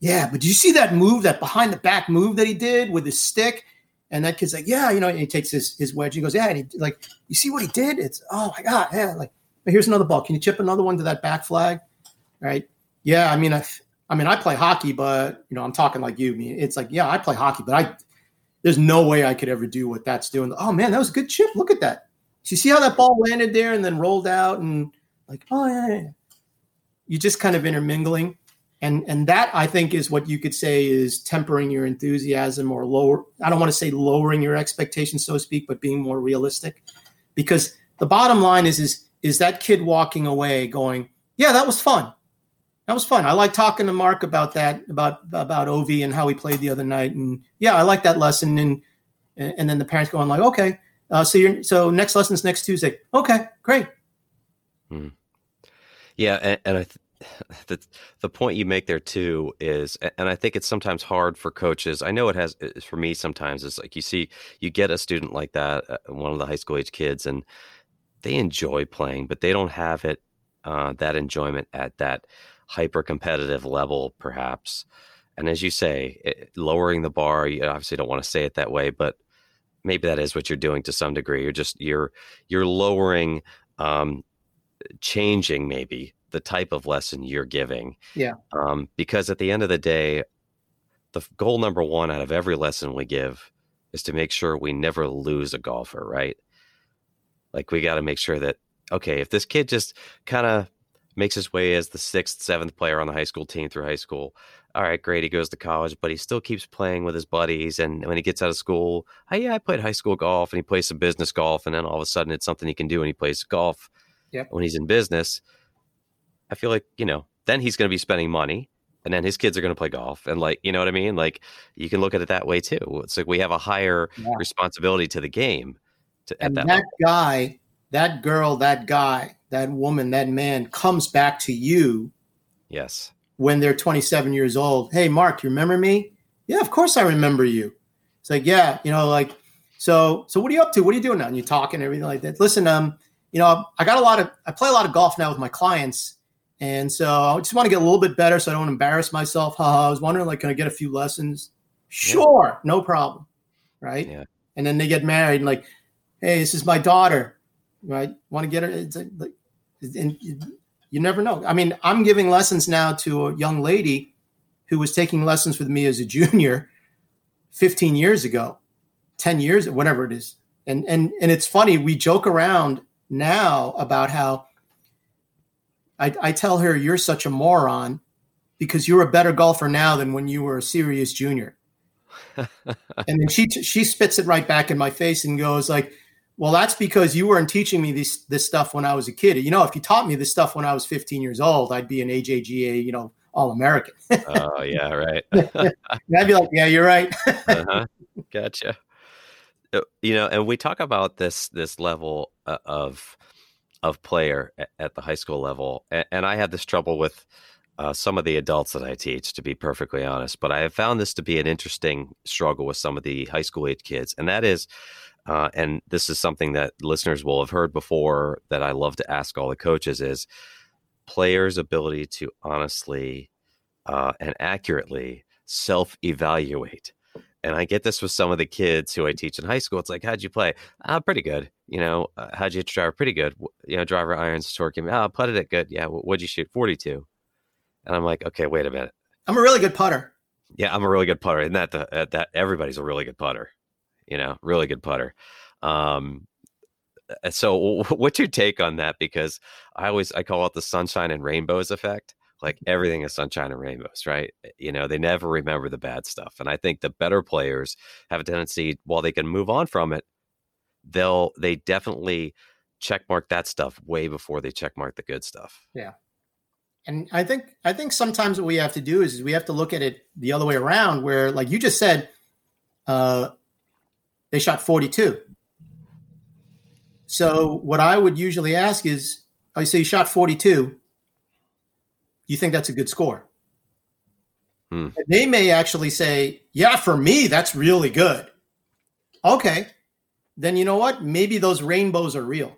B: Yeah, but do you see that move, that behind the back move that he did with his stick? And that kid's like, yeah, you know, and he takes his, his wedge. He goes, yeah. And he like, you see what he did? It's, oh my God. Yeah. Like, here's another ball. Can you chip another one to that back flag? Right. Yeah. I mean, I, I mean, I play hockey, but you know, I'm talking like you. I mean, it's like, yeah, I play hockey, but I, there's no way I could ever do what that's doing. Oh man, that was a good chip. Look at that. So you see how that ball landed there and then rolled out and like, oh yeah, yeah. you just kind of intermingling. And and that i think is what you could say is tempering your enthusiasm or lower i don't want to say lowering your expectations so to speak but being more realistic. Because the bottom line is is is that kid walking away going yeah that was fun. That was fun. I like talking to mark about that about about ov and how he played the other night. And yeah i like that lesson. And and then the parents going like okay uh, so you're so next lesson's next tuesday. Okay great.
A: Hmm. Yeah and, and i th- (sighs) the the point you make there too is and I think it's sometimes hard for coaches. I know it has for me sometimes It's like you see you get a student like that uh, one of the high school age kids and they enjoy playing but they don't have it uh, that enjoyment at that hyper competitive level perhaps. And as you say, it, lowering the bar, you obviously don't want to say it that way, but maybe that is what you're doing to some degree. You're just you're you're lowering um, changing maybe the type of lesson you're giving.
B: Yeah.
A: Um, because at the end of the day, the goal number one out of every lesson we give is to make sure we never lose a golfer, right? Like we got to make sure that okay, if this kid just kind of makes his way as the sixth, seventh player on the high school team through high school, all right, great, he goes to college, but he still keeps playing with his buddies. And when he gets out of school, oh, yeah, I played high school golf and he plays some business golf. And then all of a sudden it's something he can do and he plays golf
B: yep.
A: when he's in business. I feel like, you know, then he's going to be spending money and then his kids are going to play golf. And like, you know what I mean? Like you can look at it that way too. It's like we have a higher yeah. responsibility to the game. To,
B: and that, that guy, that girl, that guy, that woman, that man comes back to you.
A: Yes
B: when they're 27 years old. Hey, Mark, you remember me? Yeah, of course I remember you. It's like, yeah, you know, like, so, so what are you up to? What are you doing now? And you talk and everything like that. Listen, um, you know, I got a lot of, I play a lot of golf now with my clients. And so I just want to get a little bit better so I don't embarrass myself. Ha, I was wondering, like, can I get a few lessons? Sure, yeah. no problem. Right.
A: Yeah.
B: And then they get married and like, hey, this is my daughter. Right. Want to get her? It's like, and you never know. I mean, I'm giving lessons now to a young lady who was taking lessons with me as a (laughs) junior 15 years ago, 10 years, whatever it is. And and and it's funny, we joke around now about how I, I tell her you're such a moron because you're a better golfer now than when you were a serious junior. (laughs) and then she she spits it right back in my face and goes like, well, that's because you weren't teaching me this this stuff when I was a kid. You know, if you taught me this stuff when I was 15 years old, I'd be an AJGA, you know, all American.
A: oh yeah, right. (laughs)
B: I'd be like, yeah, you're right. uh-huh.
A: Gotcha. Uh, you know, and we talk about this this level of of player at the high school level, and I have this trouble with uh, some of the adults that I teach, to be perfectly honest. But I have found this to be an interesting struggle with some of the high school age kids, and that is uh, and this is something that listeners will have heard before that I love to ask all the coaches is players' ability to honestly uh, and accurately self evaluate. And I get this with some of the kids who I teach in high school. It's like, how'd you play? Ah, pretty good. You know, uh, how'd you hit your driver? Pretty good. You know, driver irons, torque. Ah, oh, putted it good. Yeah. What'd you shoot? 42. And I'm like, okay, wait a minute.
B: I'm a really good putter.
A: Yeah, I'm a really good putter. And that, the, that everybody's a really good putter you know, really good putter. Um, uh, so what's your take on that? Because I always I call it the sunshine and rainbows effect. Like mm-hmm. everything is sunshine and rainbows, right? You know, they never remember the bad stuff. And I think the better players have a tendency, while they can move on from it, they'll they definitely checkmark that stuff way before they checkmark the good stuff.
B: Yeah. And I think I think sometimes what we have to do is, is we have to look at it the other way around, where like you just said, uh, they shot 42. So what I would usually ask is, I oh, say you shot 42. You think that's a good score? Hmm. They may actually say, yeah, for me, that's really good. Okay. Then you know what? Maybe those rainbows are real.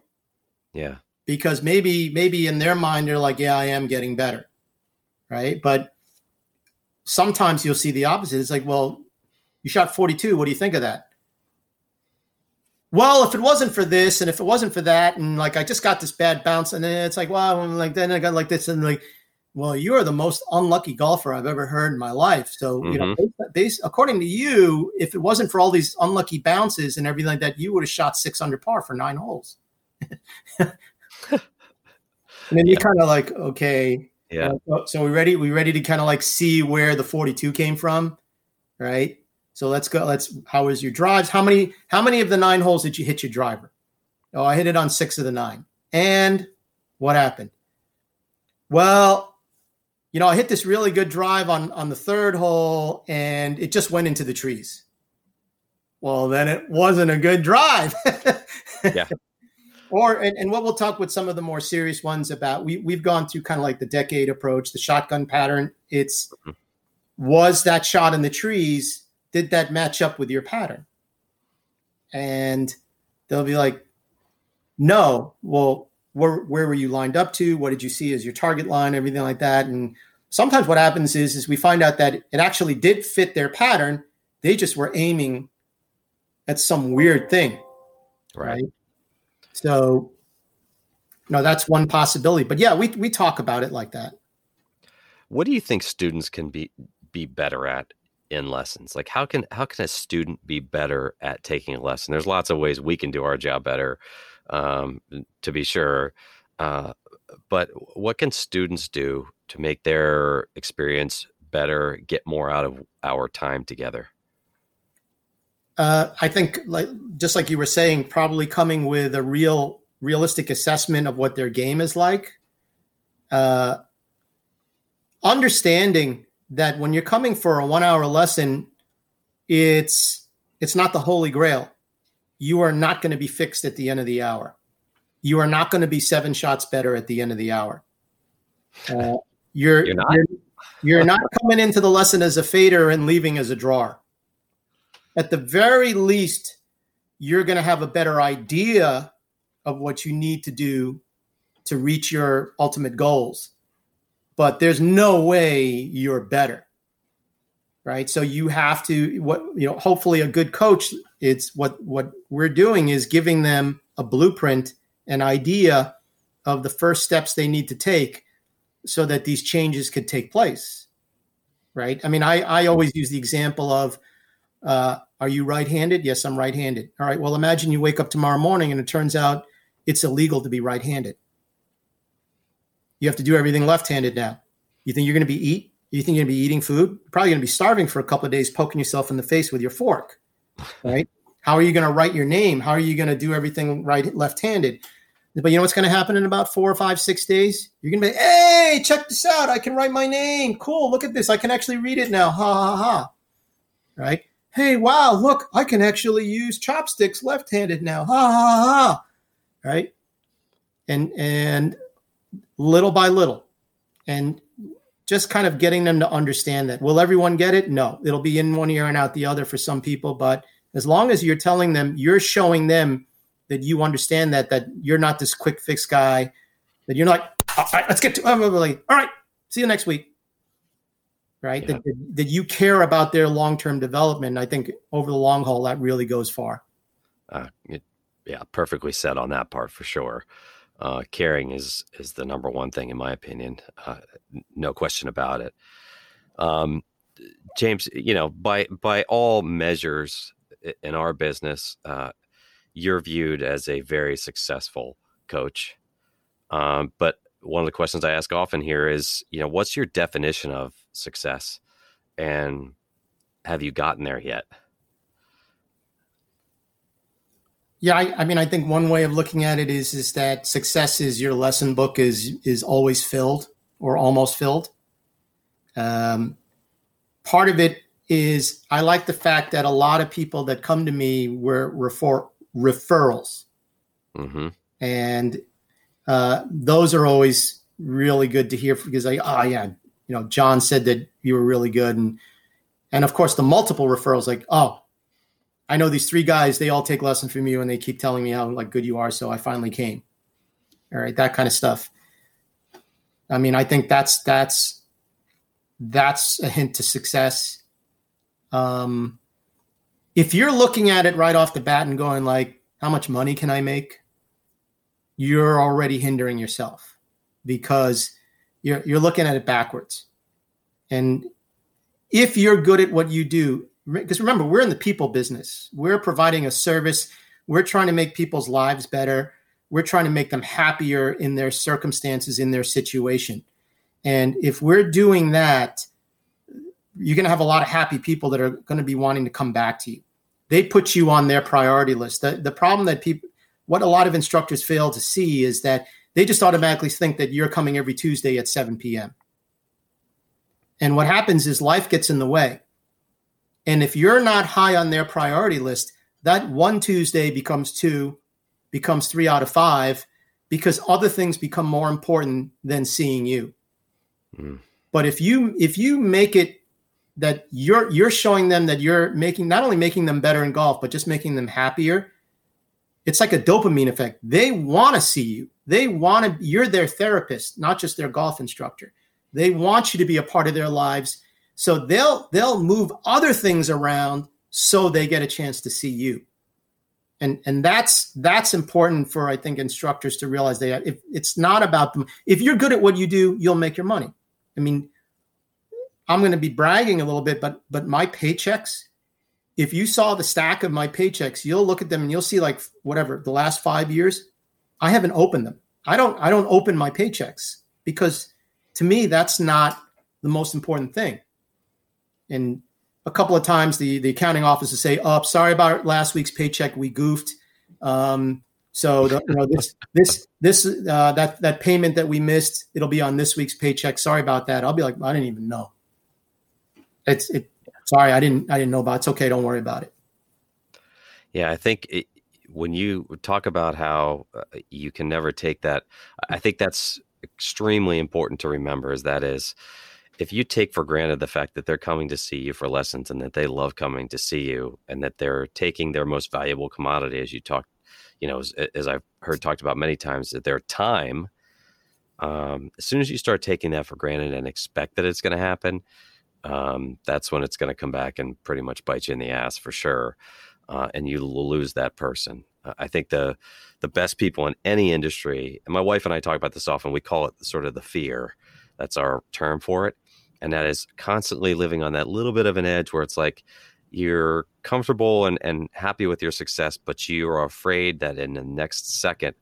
A: Yeah.
B: Because maybe, maybe in their mind, they're like, yeah, I am getting better. Right. But sometimes you'll see the opposite. It's like, well, you shot 42. What do you think of that? well, if it wasn't for this and if it wasn't for that, and like I just got this bad bounce, and then it's like, well, like then I got like this, and like, well, you are the most unlucky golfer I've ever heard in my life. So, mm-hmm. you know, mm-hmm. based, according to you, if it wasn't for all these unlucky bounces and everything like that, you would have shot six under par for nine holes. and then yeah. you kind of like, okay,
A: yeah.
B: Uh, so we ready? We ready to kind of like see where the forty-two came from, right? So let's go. Let's. How was your drives? How many? How many of the nine holes did you hit your driver? Oh, I hit it on six of the nine. And what happened? Well, you know, I hit this really good drive on on the third hole, and it just went into the trees. Well, then it wasn't a good drive. (laughs)
A: yeah.
B: Or and, and what we'll talk with some of the more serious ones about. We we've gone through kind of like the decade approach, the shotgun pattern. It's mm-hmm. was that shot in the trees did that match up with your pattern? And they'll be like, no. Well, where, where were you lined up to? What did you see as your target line? Everything like that. And sometimes what happens is, is we find out that it actually did fit their pattern. They just were aiming at some weird thing.
A: Right. right?
B: So, no, that's one possibility. But yeah, we, we talk about it like that.
A: What do you think students can be be better at in lessons like how can how can a student be better at taking a lesson there's lots of ways we can do our job better um, to be sure uh, but what can students do to make their experience better, get more out of our time together?
B: Uh, I think, like just like you were saying, probably coming with a real, realistic assessment of what their game is like. Uh, understanding that when you're coming for a one-hour lesson, it's it's not the holy grail. You are not going to be fixed at the end of the hour. You are not going to be seven shots better at the end of the hour. Uh, you're, you're not. You're, you're not coming into the lesson as a fader and leaving as a drawer. At the very least, you're going to have a better idea of what you need to do to reach your ultimate goals. But there's no way you're better. Right? So you have to what you know, hopefully a good coach it's what what we're doing is giving them a blueprint, an idea of the first steps they need to take so that these changes could take place right? I mean i i always use the example of uh, are you right-handed? Yes i'm right-handed. All right well imagine you wake up tomorrow morning and it turns out it's illegal to be right-handed. You have to do everything left-handed now. You think you're going to be eat you think you're going to be eating food you're probably going to be starving for a couple of days poking yourself in the face with your fork (laughs) right how are you going to write your name how are you going to do everything right left-handed but you know what's going to happen in about four or five, six days? You're going to be, hey, check this out. I can write my name. Cool. Look at this. I can actually read it now. Ha ha ha. Right? Hey, wow, look, I can actually use chopsticks left handed now. Ha ha ha. Right? And, and little by little. And just kind of getting them to understand that. Will everyone get it? No. It'll be in one ear and out the other for some people. But as long as you're telling them, you're showing them that you understand that that you're not this quick fix guy, that you're not. All right, let's get to. like, all right, see you next week. Right, yeah. that, that you care about their long term development. I think over the long haul, that really goes far.
A: Uh, it, yeah, perfectly said on that part for sure. Uh, caring is is the number one thing in my opinion. Uh, no question about it. Um, James, you know, by by all measures in our business, uh, you're viewed as a very successful coach. Um, but one of the questions I ask often here is, you know, what's your definition of success, and have you gotten there yet?
B: Yeah, I, I, mean, I think one way of looking at it is is that success is your lesson book is is always filled or almost filled. Um, part of it is I like the fact that a lot of people that come to me were refer, referrals. Mm-hmm. And uh, those are always really good to hear because I, oh yeah, you know, John said that you were really good. And, and of course the multiple referrals like, oh, I know these three guys, they all take lessons from you and they keep telling me how like good you are. So I finally came. All right. That kind of stuff. I mean, I think that's, that's, that's a hint to success. Um, if you're looking at it right off the bat and going like, how much money can I make? You're already hindering yourself because you're you're looking at it backwards. And if you're good at what you do, because remember, we're in the people business. We're providing a service. We're trying to make people's lives better. We're trying to make them happier in their circumstances, in their situation. And if we're doing that, you're going to have a lot of happy people that are going to be wanting to come back to you. They put you on their priority list. The, the problem that people, what a lot of instructors fail to see is that they just automatically think that you're coming every Tuesday at 7 p.m. And what happens is life gets in the way. And if you're not high on their priority list, that one Tuesday becomes two, becomes three out of five, because other things become more important than seeing you. Mm. But if you if you make it that you're you're showing them that you're making not only making them better in golf but just making them happier it's like a dopamine effect they want to see you they want to you're their therapist not just their golf instructor they want you to be a part of their lives so they'll they'll move other things around so they get a chance to see you and and that's that's important for i think instructors to realize that if it's not about them if you're good at what you do you'll make your money i mean I'm going to be bragging a little bit, but but my paychecks, if you saw the stack of my paychecks, you'll look at them and you'll see like whatever the last five years, I haven't opened them. I don't I don't open my paychecks because to me that's not the most important thing. And a couple of times the the accounting office will say, "Oh, sorry about last week's paycheck. We goofed." Um, so the, you know this this this uh, that that payment that we missed, it'll be on this week's paycheck. Sorry about that. I'll be like, I didn't even know. It's it. Sorry, I didn't I didn't know about. It. It's okay. Don't worry about it.
A: Yeah, I think it, when you talk about how uh, you can never take that, I think that's extremely important to remember. Is that is if you take for granted the fact that they're coming to see you for lessons and that they love coming to see you and that they're taking their most valuable commodity, as you talked, you know, as, as I've heard talked about many times, that their time. Um, as soon as you start taking that for granted and expect that it's going to happen, um, that's when it's going to come back and pretty much bite you in the ass for sure, uh, and you lose that person. I think the the best people in any industry, and my wife and I talk about this often. We call it sort of the fear. That's our term for it and that is constantly living on that little bit of an edge where it's like you're comfortable and, and happy with your success, but you are afraid that in the next second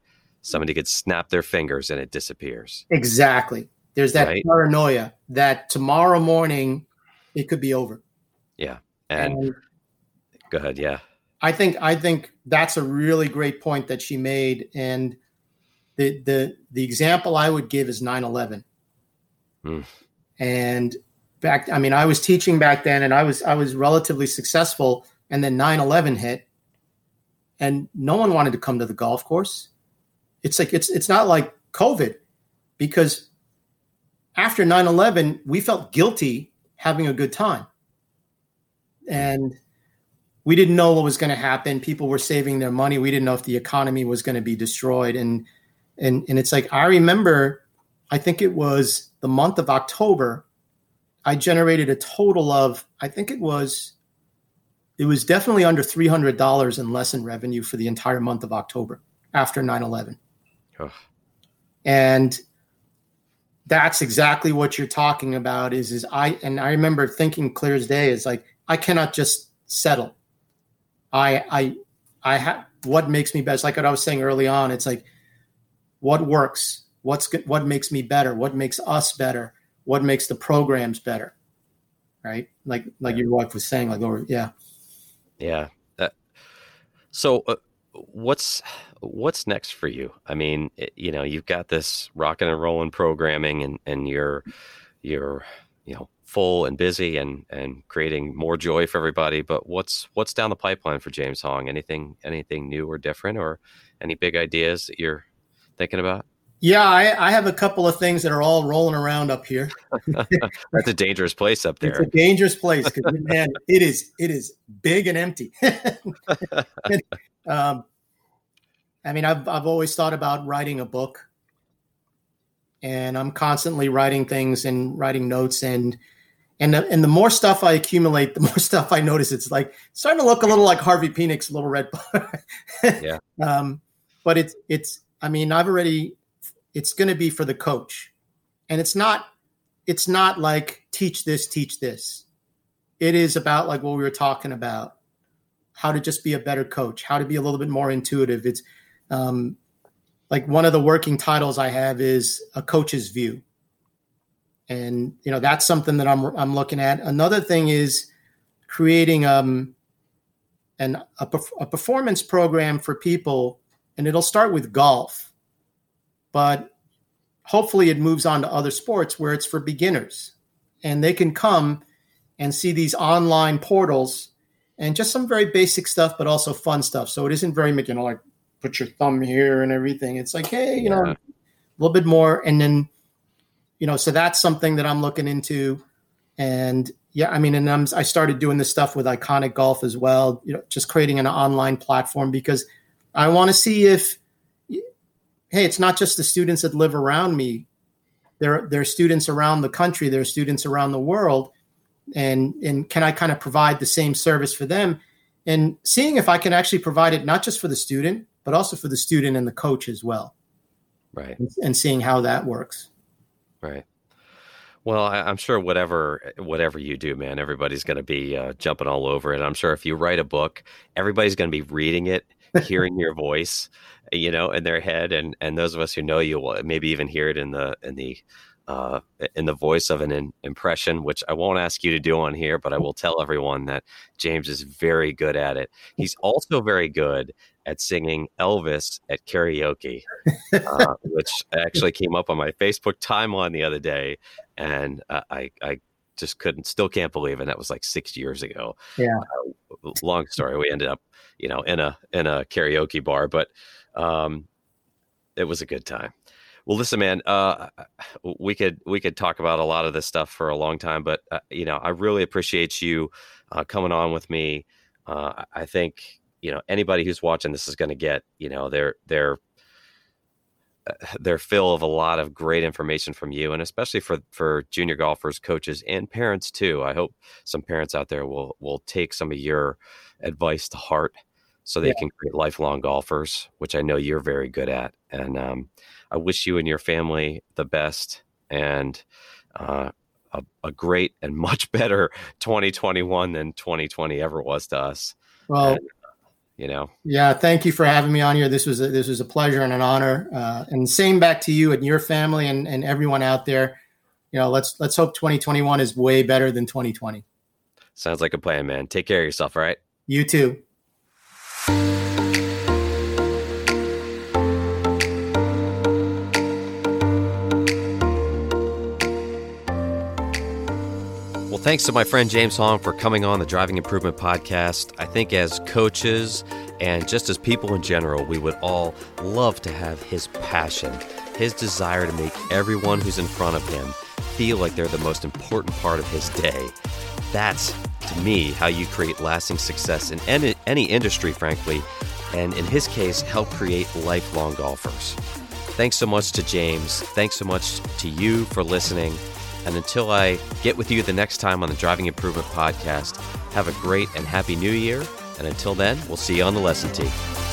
A: somebody could snap their fingers and it disappears.
B: Exactly. There's that right? paranoia that tomorrow morning it could be over.
A: Yeah. And, and go ahead. Yeah.
B: I think I think that's a really great point that she made. And the the the example I would give is 9-11. Mm. And back, I mean, I was teaching back then and I was, I was relatively successful. And then 9 11 hit and no one wanted to come to the golf course. It's like, it's, it's not like COVID because after 9 11, we felt guilty having a good time. And we didn't know what was going to happen. People were saving their money. We didn't know if the economy was going to be destroyed. And, and, and it's like, I remember, I think it was the month of October, I generated a total of, I think it was, it was definitely under $300 in lesson revenue for the entire month of October after 9 11. And that's exactly what you're talking about is, is I, and I remember thinking clear as day is like, I cannot just settle. I, I, I have what makes me best. Like what I was saying early on, it's like, what works? What's what makes me better what makes us better what makes the programs better right? Like like your wife was saying like over yeah.
A: Yeah. Uh, so uh, what's what's next for you? I mean it, you know you've got this rocking and rolling programming and and you're you're you know full and busy and and creating more joy for everybody but what's what's down the pipeline for james hong? Anything anything new or different or any big ideas that you're thinking about
B: yeah, I, I, have a couple of things that are all rolling around up here. (laughs)
A: That's a dangerous place up there.
B: It's a dangerous place because man, it is it is big and empty. (laughs) um, I mean, I've I've always thought about writing a book, and I'm constantly writing things and writing notes and and the, and the more stuff I accumulate, the (laughs) more stuff I notice. It's like starting to look a little like Harvey Penick's Little Red Book. yeah. Um, but it's it's. I mean, I've already it's going to be for the coach. And it's not it's not like teach this teach this. It is about like what we were talking about how to just be a better coach how to be a little bit more intuitive. It's um, like one of the working titles i have is a coach's view. And you know that's something that i'm i'm looking at. Another thing is creating um an a, a performance program for people and it'll start with golf but hopefully it moves on to other sports where it's for beginners. And they can come and see these online portals and just some very basic stuff but also fun stuff. So it isn't very much, you know like put your thumb here and everything. It's like hey you yeah. know a little bit more. And then you know so that's something that i'm looking into. And yeah i mean and I'm, i started doing this stuff with iconic golf as well you know just creating an online platform because i want to see if hey, it's not just the students that live around me. There, there are students around the country. There are students around the world, and and can I kind of provide the same service for them? And seeing if I can actually provide it not just for the student, but also for the student and the coach as well.
A: Right.
B: And, seeing how that works.
A: Right. Well, I, am sure whatever whatever you do, man, everybody's going to be uh, jumping all over it. I'm sure if you write a book, everybody's going to be reading it, (laughs) hearing your voice, you know, in their head, and and those of us who know you will maybe even hear it in the in the uh, in the voice of an in- impression, which I won't ask you to do on here, but I will tell everyone that James is very good at it. He's also very good at singing Elvis at karaoke, uh, (laughs) which actually came up on my Facebook timeline the other day, and uh, I, I just couldn't, still can't believe it. And that was like six years ago.
B: Yeah.
A: Uh, long story. We ended up, you know, in a in a karaoke bar, but um, it was a good time. Well, listen, man. Uh, we could we could talk about a lot of this stuff for a long time, but uh, you know, I really appreciate you uh, coming on with me. Uh, I think you know anybody who's watching this is going to get you know their their uh, their fill of a lot of great information from you, and especially for for junior golfers, coaches, and parents too. I hope some parents out there will will take some of your advice to heart so they yeah. can create lifelong golfers, which I know you're very good at. And um, I wish you and your family the best and uh, a, a, great and (laughs) much better 2021 than 2020 ever was to us.
B: Well, and,
A: you know,
B: yeah. Thank you for having me on here. This was a, this was a pleasure and an honor. Uh, and same back to you and your family and, and everyone out there. You know, let's let's hope 2021 is way better than 2020.
A: Sounds like a plan, man. Take care of yourself. All right.
B: You too.
A: Thanks to my friend James Hong for coming on the Driving Improvement Podcast. I think as coaches and just as people in general, we would all love to have his passion, his desire to make everyone who's in front of him feel like they're the most important part of his day. That's, to me, how you create lasting success in any, industry, frankly, and in his case, help create lifelong golfers. Thanks so much to James. Thanks so much to you for listening. And until I get with you the next time on the Driving Improvement Podcast, have a great and happy new year. And until then, we'll see you on the lesson tee.